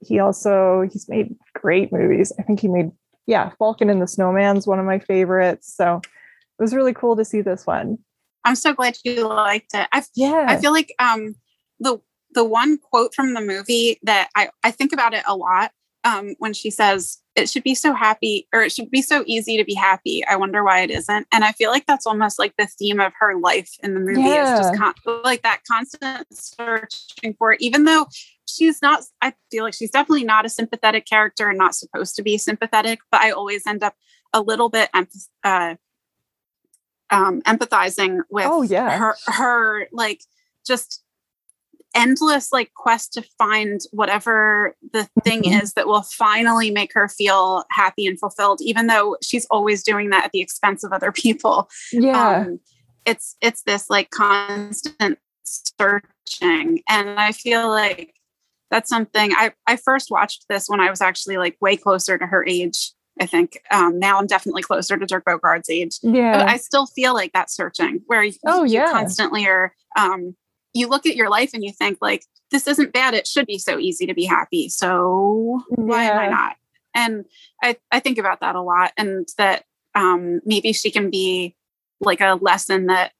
he also he's made great movies. I think he made yeah, Falcon and the Snowman's one of my favorites. So it was really cool to see this one. I'm so glad you liked it. I yeah. I feel like um the the one quote from the movie that I I think about it a lot um when she says it should be so happy or it should be so easy to be happy. I wonder why it isn't. And I feel like that's almost like the theme of her life in the movie yeah. is just con- like that constant searching for it, even though she's not, I feel like she's definitely not a sympathetic character and not supposed to be sympathetic, but I always end up a little bit uh, um, empathizing with oh, yeah. her, her like just endless like quest to find whatever the thing mm-hmm. is that will finally make her feel happy and fulfilled even though she's always doing that at the expense of other people yeah um, it's it's this like constant searching and i feel like that's something i i first watched this when i was actually like way closer to her age I think um, now I'm definitely closer to Dirk Bogarde's age. Yeah, but I still feel like that searching where you, oh, you yeah. constantly are um, you look at your life and you think like this isn't bad. It should be so easy to be happy. So why am i not? And i i think about that a lot and that um maybe she can be like a lesson that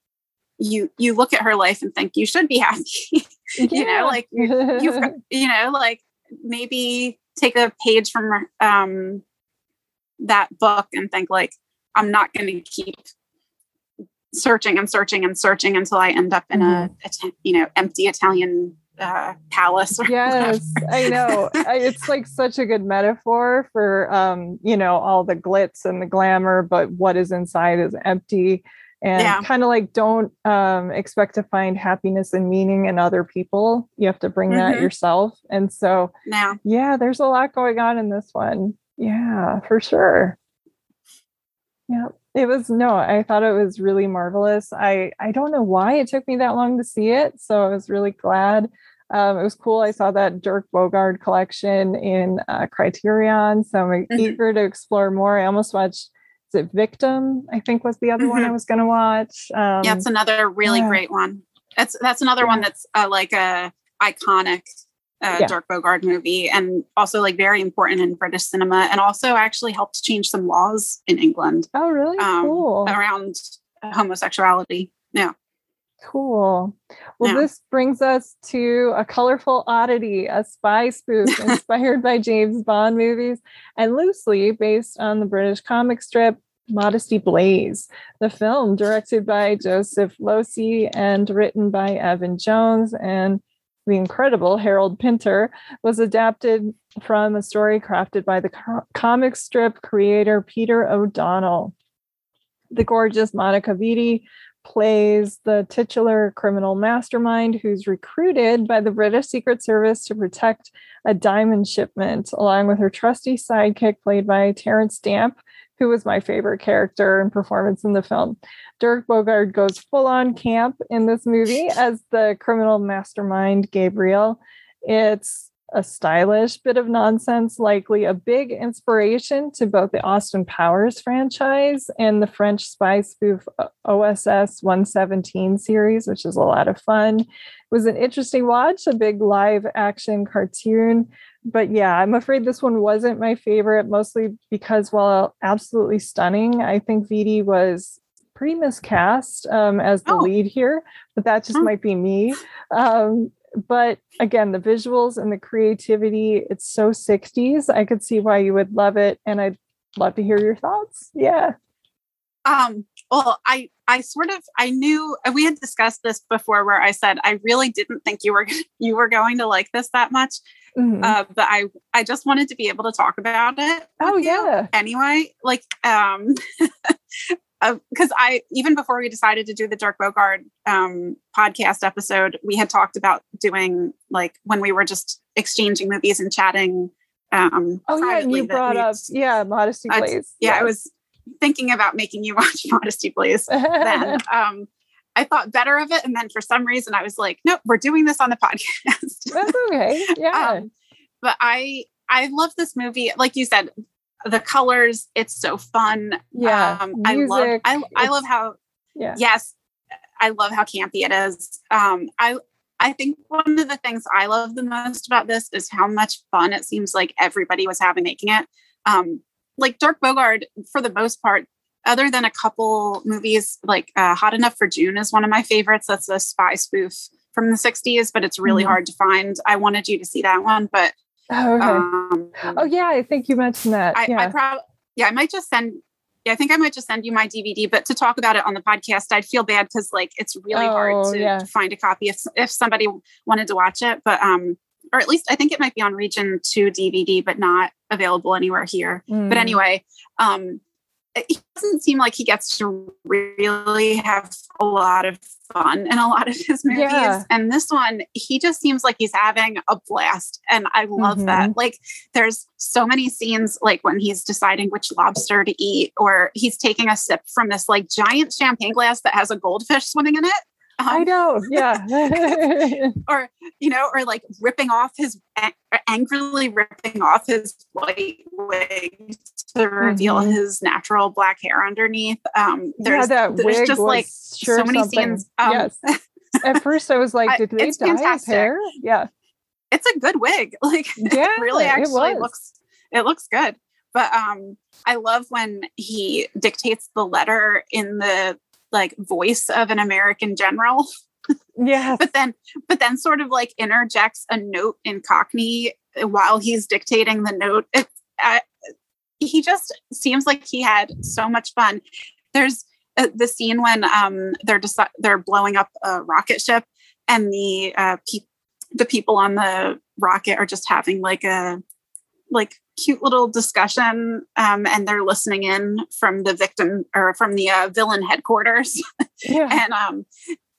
you you look at her life and think you should be happy. You know like you you know like maybe take a page from um that book and think like i'm not going to keep searching and searching and searching until I end up in mm-hmm. a, a, you know empty Italian uh, palace. yes, I know. it's like such a good metaphor for um, you know all the glitz and the glamour, but what is inside is empty. And yeah. kind of like don't um, expect to find happiness and meaning in other people. You have to bring mm-hmm. that yourself. And so, yeah, yeah, there's a lot going on in this one. Yeah, for sure. Yeah. It was no, I thought it was really marvelous. I I don't know why it took me that long to see it, so I was really glad. Um, it was cool. I saw that Dirk Bogarde collection in uh, Criterion, so I'm mm-hmm. eager to explore more. I almost watched. Is it Victim? I think was the other mm-hmm. one I mm-hmm. was going to watch. Um, yeah, it's another really yeah. great one. That's that's another yeah. one that's uh, like a iconic uh, yeah. Dirk Bogarde movie, and also like very important in British cinema, and also actually helped change some laws in England. Oh, really? Um, cool. Around homosexuality. Yeah. Cool. Well, yeah. this brings us to a colorful oddity, a spy spoof inspired by James Bond movies and loosely based on the British comic strip Modesty Blaise, the film directed by Joseph Losey and written by Evan Jones and the incredible Harold Pinter, was adapted from a story crafted by the co- comic strip creator Peter O'Donnell. The gorgeous Monica Vitti plays the titular criminal mastermind who's recruited by the British Secret Service to protect a diamond shipment, along with her trusty sidekick, played by Terence Stamp, who was my favorite character and performance in the film. Dirk Bogarde goes full on camp in this movie as the criminal mastermind Gabriel. It's a stylish bit of nonsense, likely a big inspiration to both the Austin Powers franchise and the French spy spoof uh, OSS 117 series, which is a lot of fun. It was an interesting watch, a big live action cartoon but yeah, I'm afraid this one wasn't my favorite, mostly because while absolutely stunning, I think Vitti was pretty miscast um, as the oh. lead here, but that just oh. might be me. Um, but again, the visuals and the creativity, it's so 60s. I could see why you would love it. And I'd love to hear your thoughts. Yeah. Um, well, I I sort of I knew we had discussed this before where I said I really didn't think you were you were going to like this that much. Mm-hmm. Uh, but I I just wanted to be able to talk about it. Oh yeah. Anyway, like um because uh, I even before we decided to do the Dirk Bogarde um, podcast episode, we had talked about doing like when we were just exchanging movies and chatting. Um, oh yeah, and you brought up yeah, Modesty Blaise. yeah, I was thinking about making you watch Modesty Blaise then. Um, I thought better of it. And then for some reason I was like, nope, we're doing this on the podcast. That's okay. Yeah. Um, but I I love this movie. Like you said, the colors, it's so fun. Yeah. Um, I love I I love how yeah. yes, I love how campy it is. Um I I think one of the things I love the most about this is how much fun it seems like everybody was having making it. Um, like Dirk Bogarde, for the most part, other than a couple movies, like uh, Hot Enough for June is one of my favorites. That's a spy spoof from the 60s, but it's really mm-hmm. hard to find. I wanted you to see that one, but. Oh, okay. um, oh yeah, I think you mentioned that. I, yeah. I probably, yeah, I might just send yeah, I think I might just send you my DVD, but to talk about it on the podcast, I'd feel bad because like it's really oh, hard to, yeah. to, find a copy if if somebody wanted to watch it. But um, or at least I think it might be on Region Two DVD, but not available anywhere here. Mm. But anyway, um, he doesn't seem like he gets to really have a lot of fun in a lot of his movies. Yeah. And this one, he just seems like he's having a blast. And I love mm-hmm. that. Like, there's so many scenes, like when he's deciding which lobster to eat, or he's taking a sip from this like giant champagne glass that has a goldfish swimming in it. Um, I know, yeah. or you know, or like ripping off his angrily ripping off his white wig to reveal mm-hmm. his natural black hair underneath. Um, there's, yeah, there's just like sure so many something. scenes. Um, yes. At first, I was like, "Did they dye fantastic. his hair?" Yeah, it's a good wig. Like, yeah, it really actually it looks it looks good. But um, I love when he dictates the letter in the like voice of an American general. Yeah. but then but then sort of like interjects a note in Cockney while he's dictating the note. It, uh, he just seems like he had so much fun. There's uh, the scene when um they're just they're blowing up a rocket ship and the uh pe- the people on the rocket are just having like a like cute little discussion um, and they're listening in from the victim or from the uh, villain headquarters yeah. and um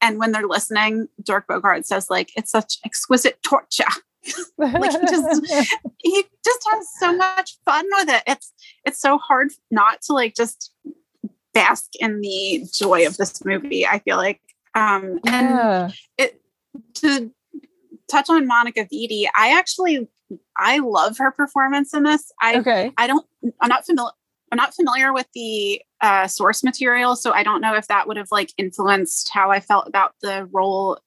and when they're listening dirk bogarde says like it's such exquisite torture like he just he just has so much fun with it it's it's so hard not to like just bask in the joy of this movie i feel like um and yeah. it to touch on monica vitti i actually I love her performance in this. I okay. I don't I'm not familiar I'm not familiar with the uh, source material, so I don't know if that would have like influenced how I felt about the role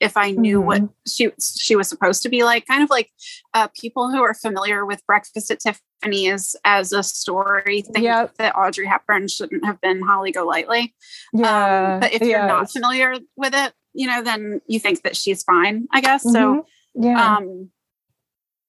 if I knew mm-hmm. what she she was supposed to be like. Kind of like uh, people who are familiar with Breakfast at Tiffany's as a story think yep. that Audrey Hepburn shouldn't have been Holly Golightly. Yeah, um, but if you're not familiar with it, you know, then you think that she's fine, I guess. Mm-hmm. So yeah. Um,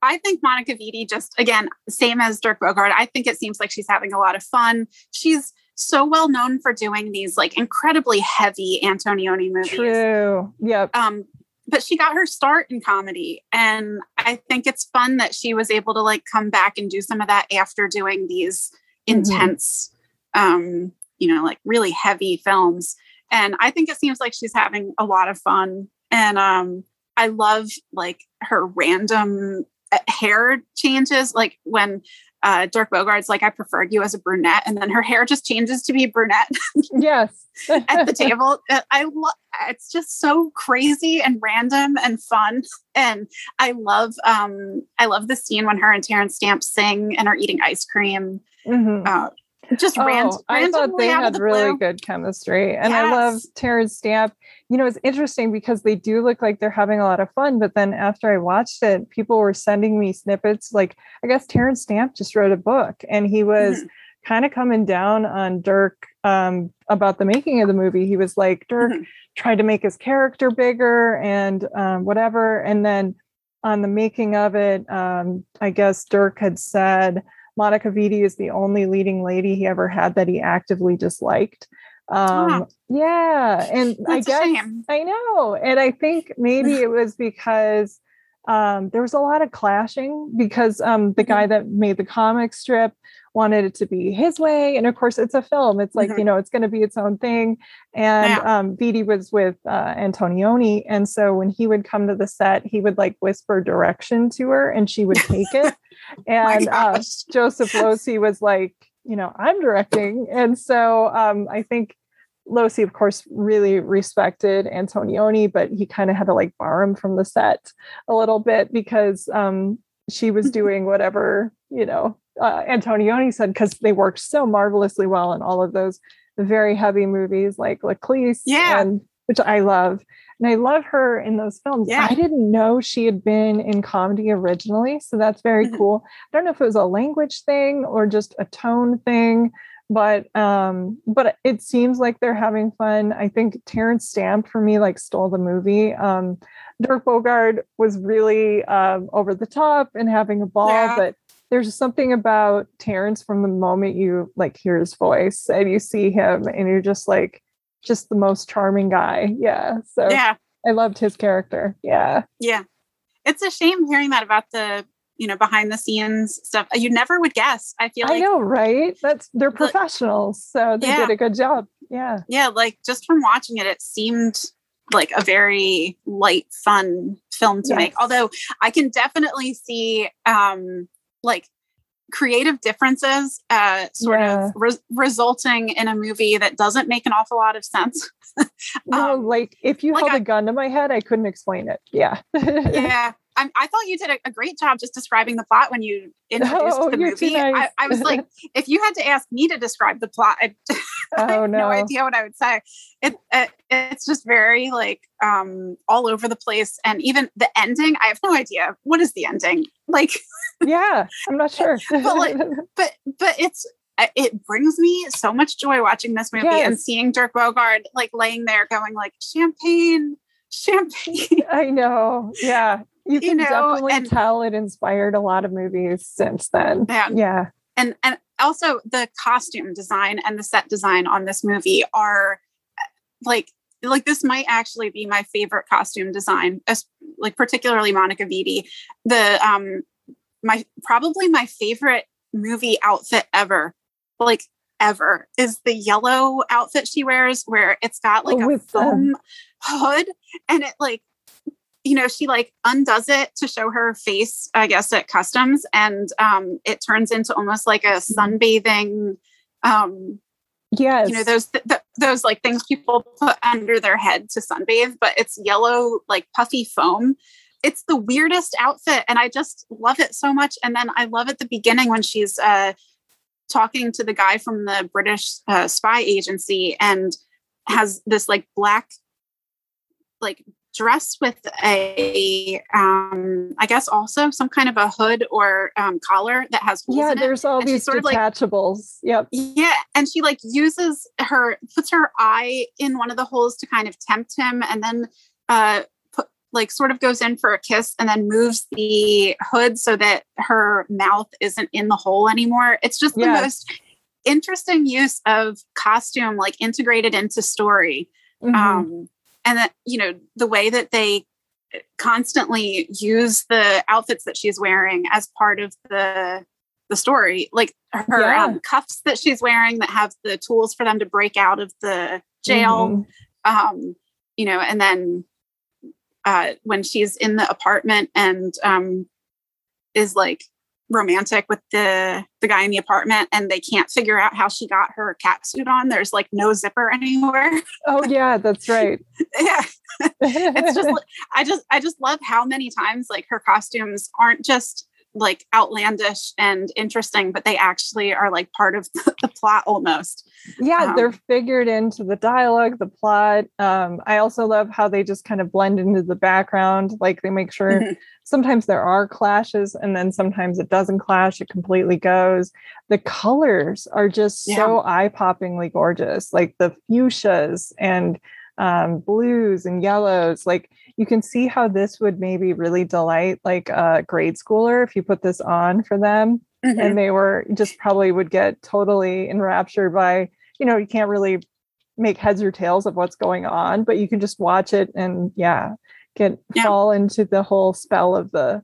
I think Monica Vitti just again, same as Dirk Bogarde. I think it seems like she's having a lot of fun. She's so well known for doing these like incredibly heavy Antonioni movies. True. Yep. Um, but she got her start in comedy, and I think it's fun that she was able to like come back and do some of that after doing these mm-hmm. intense, um, you know, like really heavy films. And I think it seems like she's having a lot of fun. And um, I love like her random hair changes, like when uh, Dirk Bogarde's like, I preferred you as a brunette, and then her hair just changes to be brunette. yes, at the table. Uh, I love. It's just so crazy and random and fun, and I love. Um, I love the scene when her and Terence Stamp sing and are eating ice cream. Mm-hmm. Uh, just oh, ran, I thought they had really blue. good chemistry. And yes. I love Terence Stamp. You know, it's interesting because they do look like they're having a lot of fun. But then after I watched it, people were sending me snippets. Like, I guess Terence Stamp just wrote a book and he was mm-hmm. kind of coming down on Dirk um, about the making of the movie. He was like, Dirk mm-hmm. tried to make his character bigger and um, whatever. And then on the making of it, um, I guess Dirk had said, Monica Vitti is the only leading lady he ever had that he actively disliked. Um, Yeah, and That's I guess I know, and I think maybe it was because um, there was a lot of clashing because um, the guy mm-hmm. that made the comic strip wanted it to be his way. And of course, it's a film. It's like, mm-hmm. you know, it's going to be its own thing. And yeah. um, Vitti was with uh, Antonioni. And so when he would come to the set, he would like whisper direction to her and she would take it. Oh and uh, Joseph Losey was like, you know, I'm directing. And so um, I think Losey, of course, really respected Antonioni, but he kind of had to like bar him from the set a little bit because um, she was doing whatever, you know, uh, Antonioni said, because they worked so marvelously well in all of those very heavy movies like L'Eclisse, yeah. and, which I love. And I love her in those films. Yeah. I didn't know she had been in comedy originally. So that's very Mhm. cool. I don't know if it was a language thing or just a tone thing, but um, but it seems like they're having fun. I think Terence Stamp for me like stole the movie. Um, Dirk Bogarde was really um, over the top and having a ball, Yeah. but there's something about Terence from the moment you like hear his voice and you see him and you're just like just the most charming guy. Yeah. So Yeah. I loved his character. Yeah. Yeah. It's a shame hearing that about the, you know, behind the scenes stuff. You never would guess. I feel like I know, right? That's they're professionals. So they Yeah. did a good job. Yeah. yeah, like just from watching it, it seemed like a very light, fun film to make. Although I can definitely see um like creative differences uh sort Yeah. of res- resulting in a movie that doesn't make an awful lot of sense. No, Um, like if you like held I- a gun to my head, I couldn't explain it. Yeah. yeah. I, I thought you did a, a great job just describing the plot when you introduced Oh, the movie. I, nice. I was like, if you had to ask me to describe the plot, I, I oh have no. no. idea what I would say. It, it it's just very like um all over the place, and even the ending, I have no idea what is the ending. Like, yeah, I'm not sure. But, like, but but it's uh, it brings me so much joy watching this movie and seeing Dirk Bogarde like laying there going like champagne, champagne. I know. Yeah. You You can know, definitely and- tell it inspired a lot of movies since then. Yeah. Yeah. and and also the costume design and the set design on this movie are uh, like like this might actually be my favorite costume design as like particularly monica vitti the um my probably my favorite movie outfit ever like ever is the yellow outfit she wears where it's got like Oh, a foam hood and it like you know she like undoes it to show her face i guess at customs and um it turns into almost like a sunbathing um Yes. you know those th- th- those like things people put under their head to sunbathe but it's yellow like puffy foam it's the weirdest outfit and i just love it so much and then i love at the beginning when she's uh talking to the guy from the british uh, spy agency and has this like black like dress with a um i guess also some kind of a hood or um collar that has holes yeah, in it. there's all and these sort of like- detachables. yep. Yeah, and she like uses her puts her eye in one of the holes to kind of tempt him, and then uh put like sort of goes in for a kiss, and then moves the hood so that her mouth isn't in the hole anymore. It's just the Yes. most interesting use of costume, like integrated into story. Mhm. Um, and that you know the way that they constantly use the outfits that she's wearing as part of the the story like her Yeah. um, cuffs that she's wearing that have the tools for them to break out of the jail Mhm. um you know and then uh when she's in the apartment and um is like romantic with the the guy in the apartment and they can't figure out how she got her cat suit on. There's like no zipper anywhere. Oh yeah, that's right. yeah. It's just i just i just love how many times like her costumes aren't just like outlandish and interesting but they actually are like part of the, plot almost. Yeah Um, they're figured into the dialogue the plot um i also love how they just kind of blend into the background like they make sure Mhm. sometimes there are clashes and then sometimes it doesn't clash it completely goes. The colors are just so eye-poppingly gorgeous like the fuchsias and um, blues and yellows like you can see how this would maybe really delight like a grade schooler if you put this on for them Mhm. and they were just probably would get totally enraptured by you know you can't really make heads or tails of what's going on but you can just watch it and yeah get Yeah. fall into the whole spell of the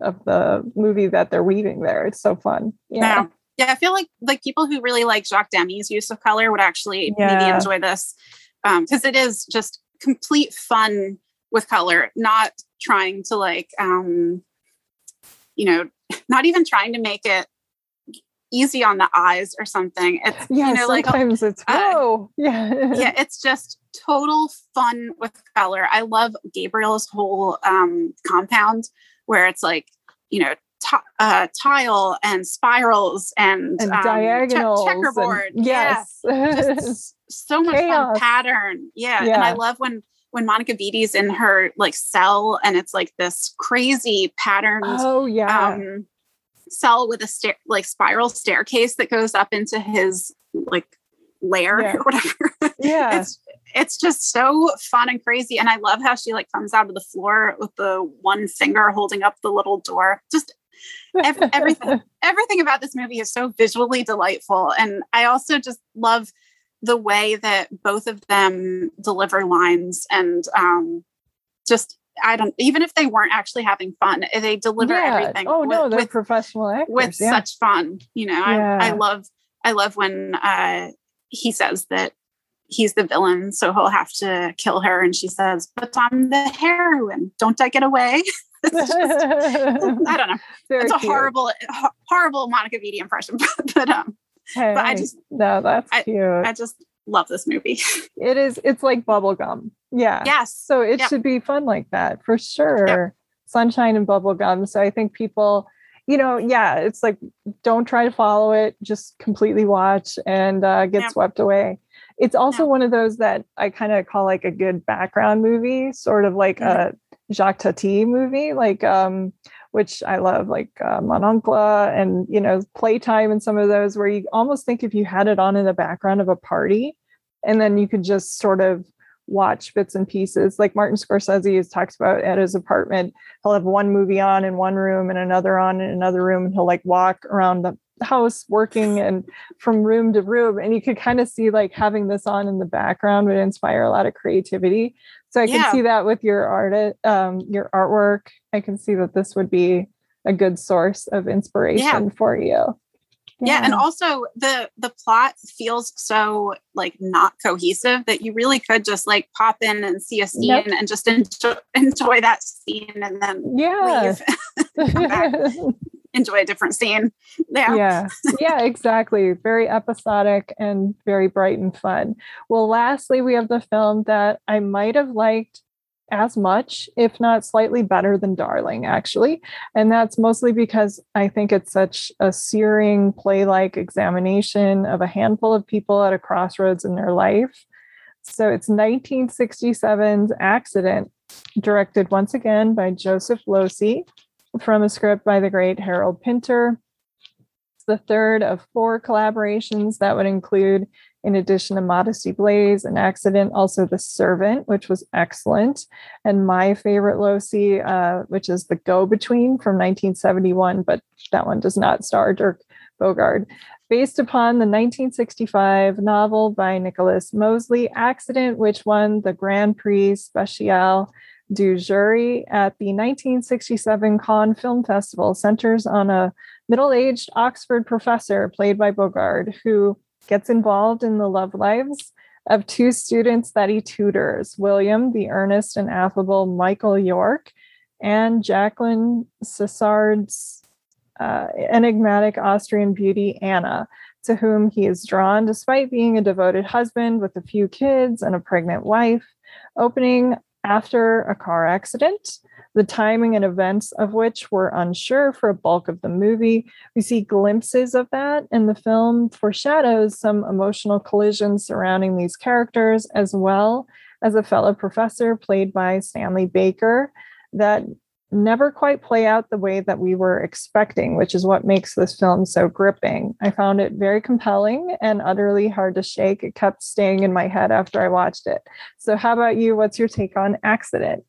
of the movie that they're weaving there. It's so fun. Yeah. Yeah yeah i feel like like people who really like jacques demy's use of color would actually maybe enjoy this um because it is just complete fun with color not trying to like um you know not even trying to make it easy on the eyes or something. It's yeah, you know, sometimes like, it's whoa. Uh, yeah. yeah, it's just total fun with color. I love Gabriel's whole um compound where it's like, you know, t- uh, tile and spirals and, and um, diagonals, che- checkerboard. And, yes, yeah. just so much Chaos. fun pattern. Yeah. yeah, and I love when when Monica Vitti's in her like cell and it's like this crazy pattern. Oh yeah. Um, cell with a stair like spiral staircase that goes up into his like lair yeah. or whatever. Yeah. it's it's just so fun and crazy. And I love how she like comes out of the floor with the one finger holding up the little door. Just every, everything everything about this movie is so visually delightful. And I also just love the way that both of them deliver lines and um, just I don't even if they weren't actually having fun, they deliver yeah. everything. Oh with, no, they're with, professional actors with yeah. such fun. You know, yeah. I, I love I love when uh, he says that he's the villain, so he'll have to kill her, and she says, "But I'm the heroine. Don't I get away?" just, I don't know. Very it's a cute. horrible, horrible Monica Vitti impression, but um, hey, but I just no, that's I, cute. I just love this movie. it is. It's like bubblegum. Yeah. Yes. So it yep. should be fun like that for sure. Yep. Sunshine and bubblegum. So I think people, you know, yeah, it's like don't try to follow it. Just completely watch and uh, get yep. swept away. It's also one of those that I kind of call like a good background movie, sort of like mm-hmm. a Jacques Tati movie, like um, which I love, like uh, Mon Oncle and you know Playtime and some of those where you almost think if you had it on in the background of a party, and then you could just sort of watch bits and pieces. Like Martin Scorsese has talked about at his apartment, he'll have one movie on in one room and another on in another room, and he'll like walk around the house working and from room to room and you could kind of see like having this on in the background would inspire a lot of creativity so i yeah. can see that with your art um, your artwork i can see that this would be a good source of inspiration yeah. for you yeah. yeah. and also the the plot feels so like not cohesive that you really could just like pop in and see a scene yep. and just enjoy, enjoy that scene and then yeah enjoy a different scene. Yeah. Yeah. Yeah, exactly. Very episodic and very bright and fun. Well, lastly, we have the film that I might have liked as much, if not slightly better than Darling, actually. And that's mostly because I think it's such a searing play like examination of a handful of people at a crossroads in their life. So it's 1967's Accident, directed once again by Joseph Losey from a script by the great Harold Pinter. It's the third of four collaborations that would include, in addition to Modesty Blaise, An Accident, also The Servant, which was excellent, and my favorite Losey, uh, which is The Go Between from 1971, but that one does not star Dirk Bogarde. Based upon the 1965 novel by Nicholas Mosley, Accident, which won the Grand Prix Special du Jury at the 1967 Cannes Film Festival centers on a middle aged Oxford professor played by Bogarde who gets involved in the love lives of two students that he tutors William, the earnest and affable Michael York, and Jacqueline Sassard's uh, enigmatic Austrian beauty, Anna, to whom he is drawn despite being a devoted husband with a few kids and a pregnant wife. Opening after a car accident, the timing and events of which we're unsure for a bulk of the movie. We see glimpses of that, and the film foreshadows some emotional collisions surrounding these characters, as well as a fellow professor played by Stanley Baker that never quite play out the way that we were expecting, which is what makes this film so gripping. I found it very compelling and utterly hard to shake. It kept staying in my head after I watched it. So, how about you? What's your take on Accident?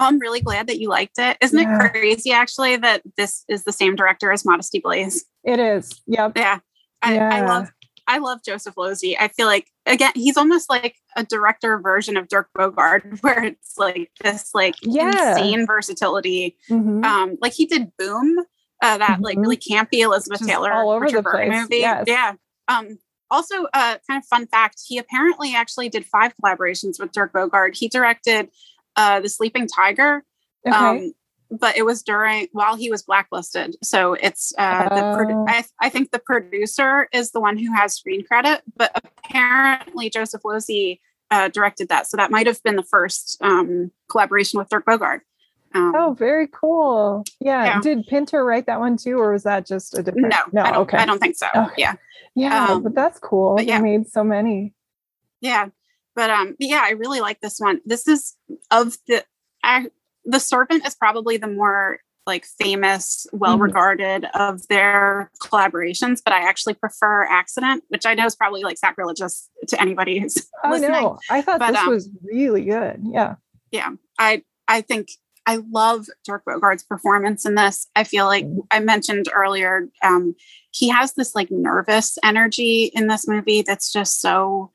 Oh, I'm really glad that you liked it. Isn't yeah. it crazy actually that this is the same director as Modesty Blaise? It is. Yep. Yeah. I, yeah. I love I love Joseph Losey. I feel like again, he's almost like a director version of Dirk Bogarde, where it's like this like yeah. insane versatility. Mm-hmm. Um, like he did Boom, uh, that mm-hmm. like really campy Elizabeth Just Taylor all over Richard the place. movie. Yes. Yeah. Um, also, uh, kind of fun fact: he apparently actually did five collaborations with Dirk Bogarde. He directed uh, The Sleeping Tiger. Okay. Um, but it was during while he was blacklisted. So it's uh, the pro- oh. I, I, think the producer is the one who has screen credit, but apparently Joseph Losey uh, directed that. So that might have been the first um, collaboration with Dirk Bogarde. Um, oh, very cool. Yeah. yeah. Did Pinter write that one too, or was that just a different? No, no. I don't, okay. I don't think so. Okay. Yeah. Yeah, um, but that's cool. But yeah. made so many. Yeah, but um, yeah, I really like this one. This is of the I, the Servant is probably the more like famous, well regarded mm-hmm. of their collaborations, but I actually prefer Accident, which I know is probably like sacrilegious to anybody who's oh, listening. No. I thought but, this um, was really good. Yeah. Yeah. I I think I love Dirk Bogarde's performance in this. I feel like mm-hmm. I mentioned earlier, um, he has this like nervous energy in this movie that's just so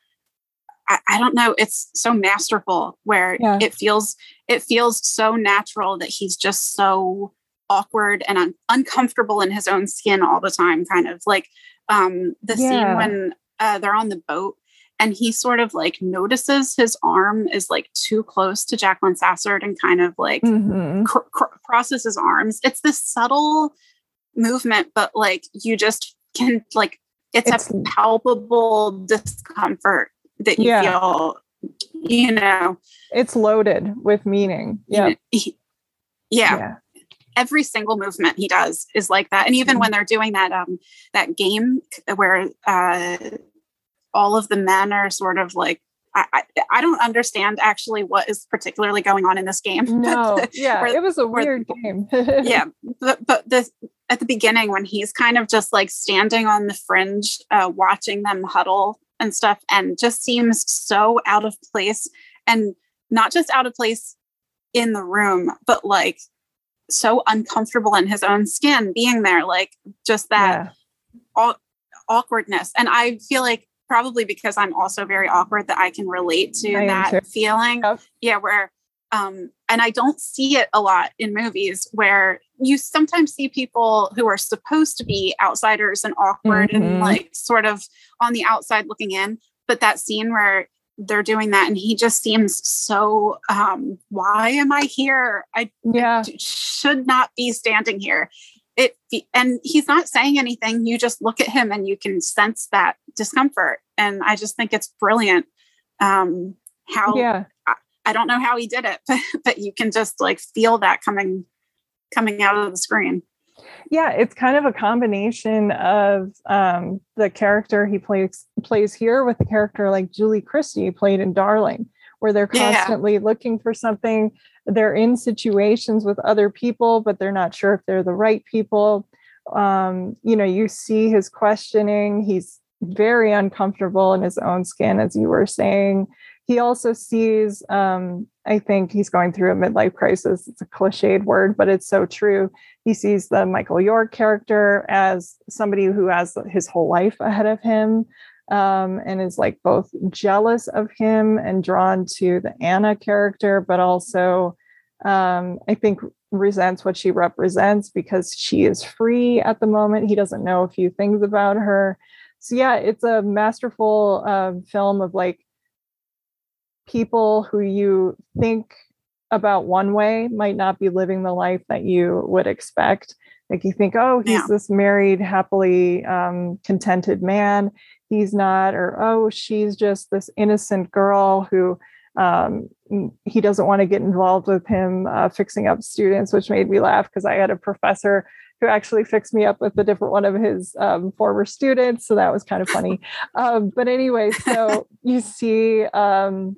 I, I don't know, it's so masterful where yeah. it feels it feels so natural that he's just so awkward and un- uncomfortable in his own skin all the time kind of like um the yeah. scene when uh, they're on the boat and he sort of like notices his arm is like too close to Jacqueline Sassard and kind of like mm-hmm. cr- cr- crosses his arms. It's this subtle movement, but like you just can like it's, it's a palpable discomfort that you yeah. feel. You know, it's loaded with meaning. Yeah. yeah. yeah every single movement he does is like that and even mm-hmm. when they're doing that um that game where uh all of the men are sort of like I, I, I don't understand actually what is particularly going on in this game. No, yeah, where, it was a weird where, game. yeah, but but the at the beginning when he's kind of just like standing on the fringe, uh, watching them huddle and stuff, and just seems so out of place, and not just out of place in the room, but like so uncomfortable in his own skin being there, like just that yeah. awkwardness. And I feel like probably because I'm also very awkward that I can relate to I that feeling. Yep. Yeah, where um and I don't see it a lot in movies where you sometimes see people who are supposed to be outsiders and awkward mm-hmm. and like sort of on the outside looking in, but that scene where they're doing that and he just seems so um why am i here? I yeah. should not be standing here. It and he's not saying anything. You just look at him and you can sense that discomfort. And i just think it's brilliant um how yeah. I, I don't know how he did it but, but you can just like feel that coming coming out of the screen yeah it's kind of a combination of um the character he plays plays here with the character like julie christie played in darling where they're constantly yeah. looking for something they're in situations with other people, but they're not sure if they're the right people. Um, you know, you see his questioning. He's very uncomfortable in his own skin, as you were saying. He also sees, um, I think he's going through a midlife crisis. It's a cliched word, but it's so true. He sees the Michael York character as somebody who has his whole life ahead of him um, and is like both jealous of him and drawn to the Anna character, but also um, I think resents what she represents because she is free at the moment. He doesn't know a few things about her. So yeah, it's a masterful uh, film of like people who you think about one way might not be living the life that you would expect. Like you think, oh, he's yeah. this married, happily um, contented man he's not, or oh, she's just this innocent girl who um, he doesn't want to get involved with him uh, fixing up students, which made me laugh because I had a professor who actually fixed me up with a different one of his um, former students. So that was kind of funny. um, but anyway, so you see um,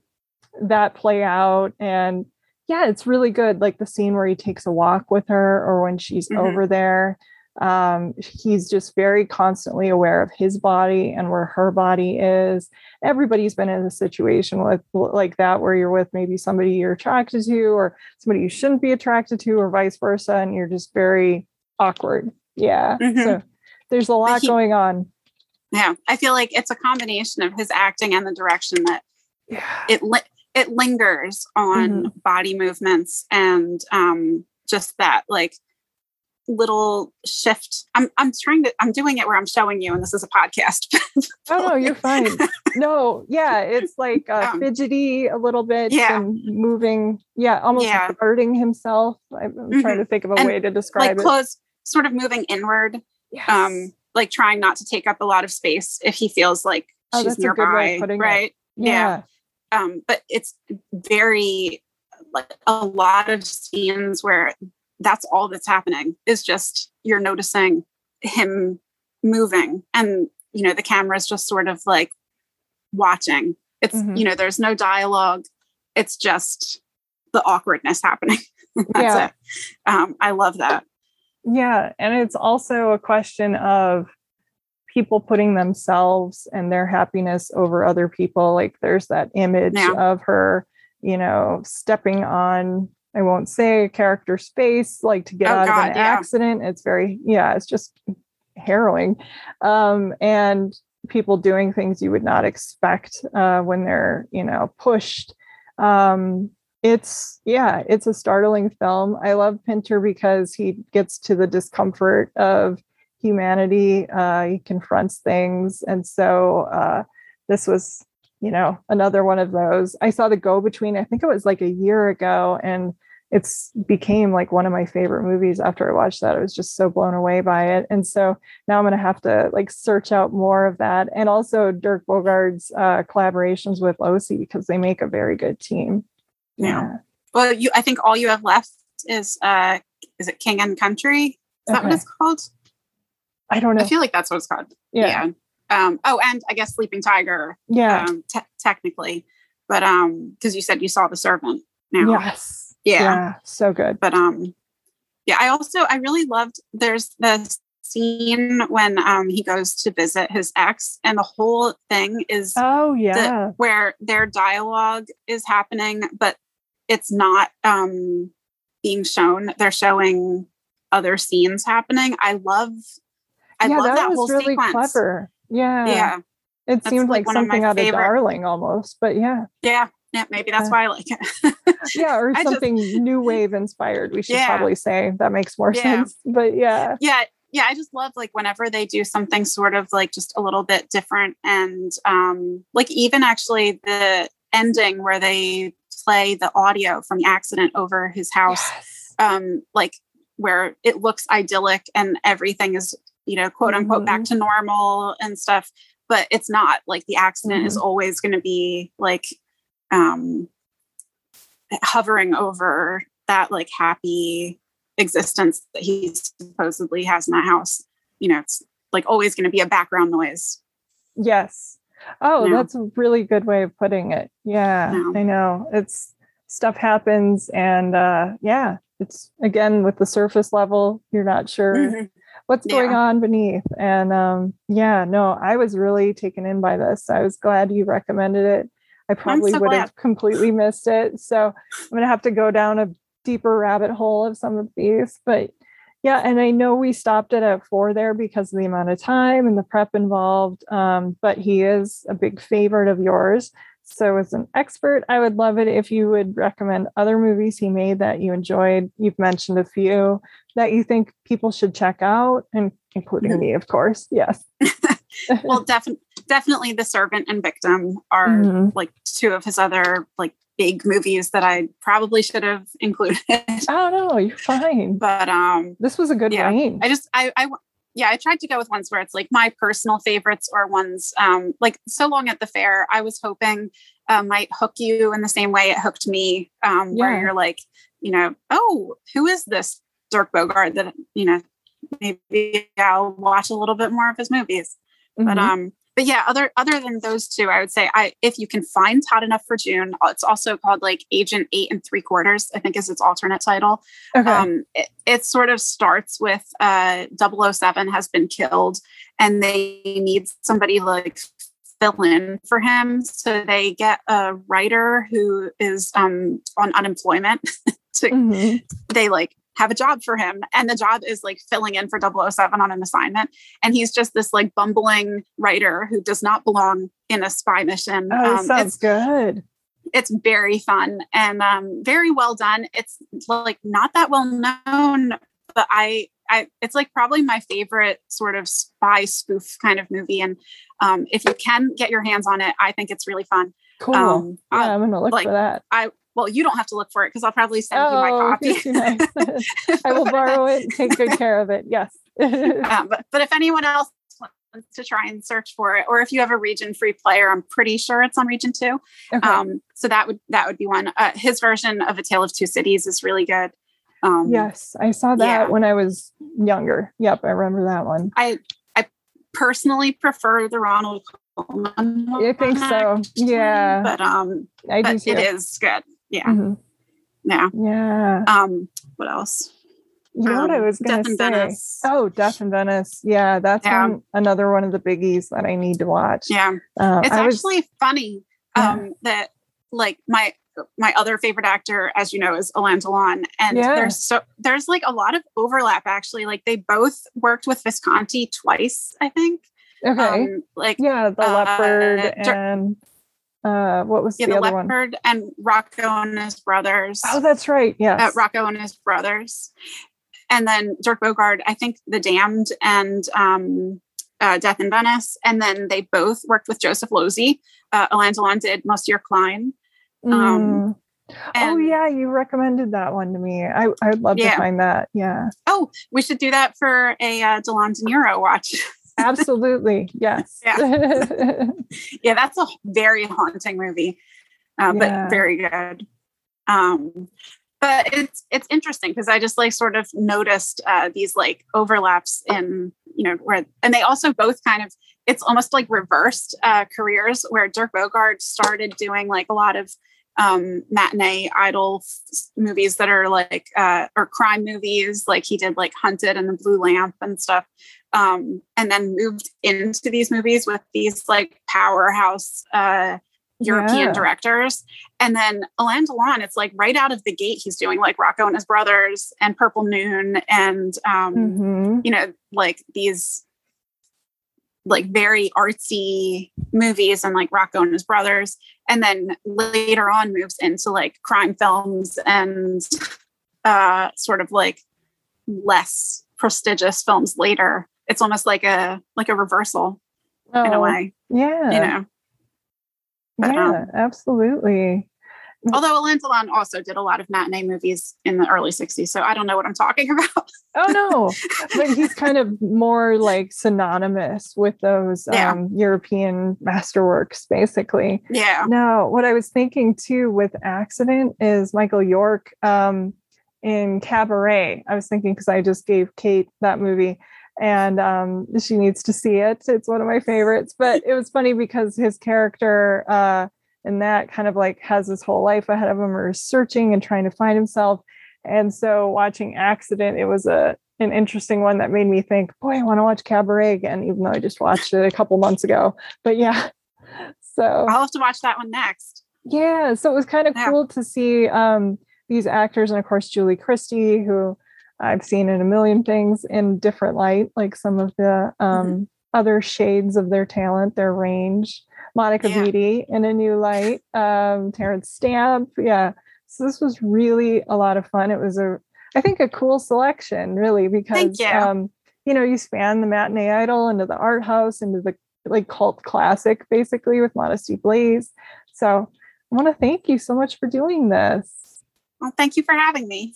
that play out and yeah, it's really good. Like the scene where he takes a walk with her or when she's mm-hmm. over there um, he's just very constantly aware of his body and where her body is everybody's been in a situation with like that where you're with maybe somebody you're attracted to or somebody you shouldn't be attracted to or vice versa and you're just very awkward yeah mm-hmm. so there's a lot he, going on yeah i feel like it's a combination of his acting and the direction that yeah. it it lingers on mm-hmm. body movements and um just that like little shift. I'm I'm trying to I'm doing it where I'm showing you, and this is a podcast. oh no, you're fine. No, yeah, it's like uh, um, fidgety a little bit, yeah, and moving, yeah, almost yeah. hurting himself. I'm, mm-hmm. trying to think of a and way to describe like it. Clothes sort of moving inward. Yes. Um, like trying not to take up a lot of space if he feels like oh, she's nearby, right? It. Yeah. yeah. Um, but it's very like a lot of scenes where that's all that's happening is just you're noticing him moving and you know the camera is just sort of like watching. It's mm-hmm. you know there's no dialogue. It's just the awkwardness happening. That's yeah. it. Um, i love that. Yeah and it's also a question of people putting themselves and their happiness over other people like there's that image yeah. of her you know stepping on I won't say character space, like to get oh, out God, of an yeah. accident. It's very, yeah, it's just harrowing. Um, and people doing things you would not expect uh, when they're, you know, pushed. Um, it's, yeah, it's a startling film. I love Pinter because he gets to the discomfort of humanity. Uh, he confronts things. And so uh, this was, you know, another one of those. I saw the go between, I think it was like a year ago. And it's became like one of my favorite movies after I watched that. I was just so blown away by it. And so now I'm going to have to like search out more of that. And also Dirk Bogarde's uh, collaborations with Losey because they make a very good team. Yeah. yeah. Well, you, I think all you have left is, uh, is it King and Country? Is that what it's called? I don't know. I feel like that's what it's called. Yeah. yeah. Um, oh, and I guess Sleeping Tiger. Yeah. Um, te- technically, but um, because you said you saw The Servant. Now. Yes yeah. yeah so good but um yeah i also i really loved there's the scene when um he goes to visit his ex and the whole thing is oh yeah the, where their dialogue is happening but it's not um being shown they're showing other scenes happening i love i yeah, love that, that was whole really sequence clever yeah yeah it That's seemed like, like something out favorite. of darling almost but yeah yeah yeah, maybe that's why I like it. yeah, or something just, new wave inspired. We should yeah. probably say that makes more yeah. sense. But yeah, yeah, yeah. I just love like whenever they do something sort of like just a little bit different, and um, like even actually the ending where they play the audio from the accident over his house, yes. um, like where it looks idyllic and everything is you know quote unquote mm-hmm. back to normal and stuff but it's not like the accident mm-hmm. is always going to be like um, hovering over that like happy existence that he supposedly has in that house. You know, it's like always going to be a background noise. Yes. Oh, that's a really good way of putting it. Yeah, I know. It's stuff happens and uh yeah, it's again with the surface level, you're not sure mm-hmm. What's going yeah. on beneath. And um yeah, no, I was really taken in by this. I was glad you recommended it. I probably so would glad. have completely missed it. So I'm going to have to go down a deeper rabbit hole of some of these. But yeah, and I know we stopped it at four there because of the amount of time and the prep involved. Um, but he is a big favorite of yours. So, as an expert, I would love it if you would recommend other movies he made that you enjoyed. You've mentioned a few that you think people should check out, and including mm-hmm. me, of course. Yes. well, definitely, definitely, The Servant and Victim are mm-hmm. like two of his other like big movies that I probably should have included. Oh no, you're fine. But um, this was a good yeah, range. I just, I, I, yeah, I tried to go with ones where it's like my personal favorites or ones um, like so long at the fair. I was hoping uh, might hook you in the same way it hooked me, um, yeah. where you're like, you know, oh, who is this Dirk Bogarde's that you know maybe I'll watch a little bit more of his movies. Mm-hmm. But um, but yeah, other other than those two, I would say I if you can find Hot Enough for June, uh, it's also called like Agent Eight and Three Quarters, I think is its alternate title. Okay. Um, it, it sort of starts with uh 007 has been killed and they need somebody like fill in for him. So they get a writer who is um on unemployment to mm-hmm. they like have a job for him. And the job is like filling in for 007 on an assignment. And he's just this like bumbling writer who does not belong in a spy mission. Oh, um, sounds good. It's very fun and um, very well done. It's like not that well known, but I I, it's like probably my favorite sort of spy spoof kind of movie. And um, if you can get your hands on it, I think it's really fun. Cool. Um, yeah, I'm gonna look like, for that. I well, you don't have to look for it because I'll probably send oh, you my oh, copy. nice. I will borrow it and take good care of it. Yes. um, but, but if anyone else wants to try and search for it, or if you have a region free player, I'm pretty sure it's on region two. Okay. Um, so that would that would be one. Uh, his version of A Tale of Two Cities is really good. Um, yes, I saw that yeah. when I was younger. Yep, I remember that one. I I personally prefer the Ronald Colman. I think so. Yeah, but um, I but do too. it is good. Yeah. Mm-hmm. Yeah. Yeah. Um, what else? You know um, what I um, was going to say? Venice. Oh, Death in Venice. Yeah, that's yeah. One, another one of the biggies that I need to watch. Yeah, uh, it's I actually was, funny um, yeah. that like my my other favorite actor, as you know, is Alain Delon, and yeah. there's so there's like a lot of overlap actually. Like they both worked with Visconti twice, I think. Okay. Um, like yeah, the uh, leopard and uh, what was yeah, the, the other leopard one? and Rocco and his brothers. Oh, that's right. Yeah, uh, Rocco and his brothers, and then Dirk Bogarde. I think The Damned and um, uh, Death in Venice, and then they both worked with Joseph Losey. Uh, Alain Delon did Monsieur Klein. Um, mm. oh yeah, you recommended that one to me. I I'd love yeah. to find that. Yeah. Oh, we should do that for a uh, Delon De Niro watch. Absolutely, yes. Yeah, yeah, that's a very haunting movie, uh, but yeah. very good. Um, but it's it's interesting because I just like sort of noticed uh, these like overlaps in you know where and they also both kind of it's almost like reversed uh, careers where Dirk Bogarde started doing like a lot of um, matinee idol f- movies that are like uh, or crime movies like he did like Hunted and the Blue Lamp and stuff um, and then moved into these movies with these like powerhouse uh, European yeah. directors. And then Alain Delon, it's like right out of the gate, he's doing like Rocco and his brothers and Purple Noon and, um, mm-hmm. you know, like these like very artsy movies and like Rocco and his brothers. And then later on moves into like crime films and uh, sort of like less prestigious films later. It's almost like a like a reversal oh, in a oh, way. Yeah. You know. But, yeah, um, absolutely. Although Alain Delon also did a lot of matinee movies in the early 60s, so I don't know what I'm talking about. oh no. But he's kind of more like synonymous with those yeah. um, European masterworks, basically. Yeah. Now, what I was thinking too with Accident is Michael York um, in Cabaret. I was thinking because I just gave Kate that movie and um, she needs to see it. It's one of my favorites. But it was funny because his character uh, in that kind of like has his whole life ahead of him, or searching and trying to find himself. And so watching Accident, it was a an interesting one that made me think, boy, I want to watch Cabaret again, even though I just watched it a couple months ago. But yeah, so I'll have to watch that one next. Yeah, so it was kind of yeah. cool to see um, these actors, and of course Julie Christie, who I've seen in a million things in different light, like some of the um, mm-hmm. other shades of their talent, their range. Monica yeah. Vitti in a new light, um, Terence Stamp. Yeah. So this was really a lot of fun. It was a, I think, a cool selection, really, because you. Um, you know, you span the matinee idol into the art house, into the like cult classic, basically, with Modesty Blaise. So I want to thank you so much for doing this. Well, thank you for having me.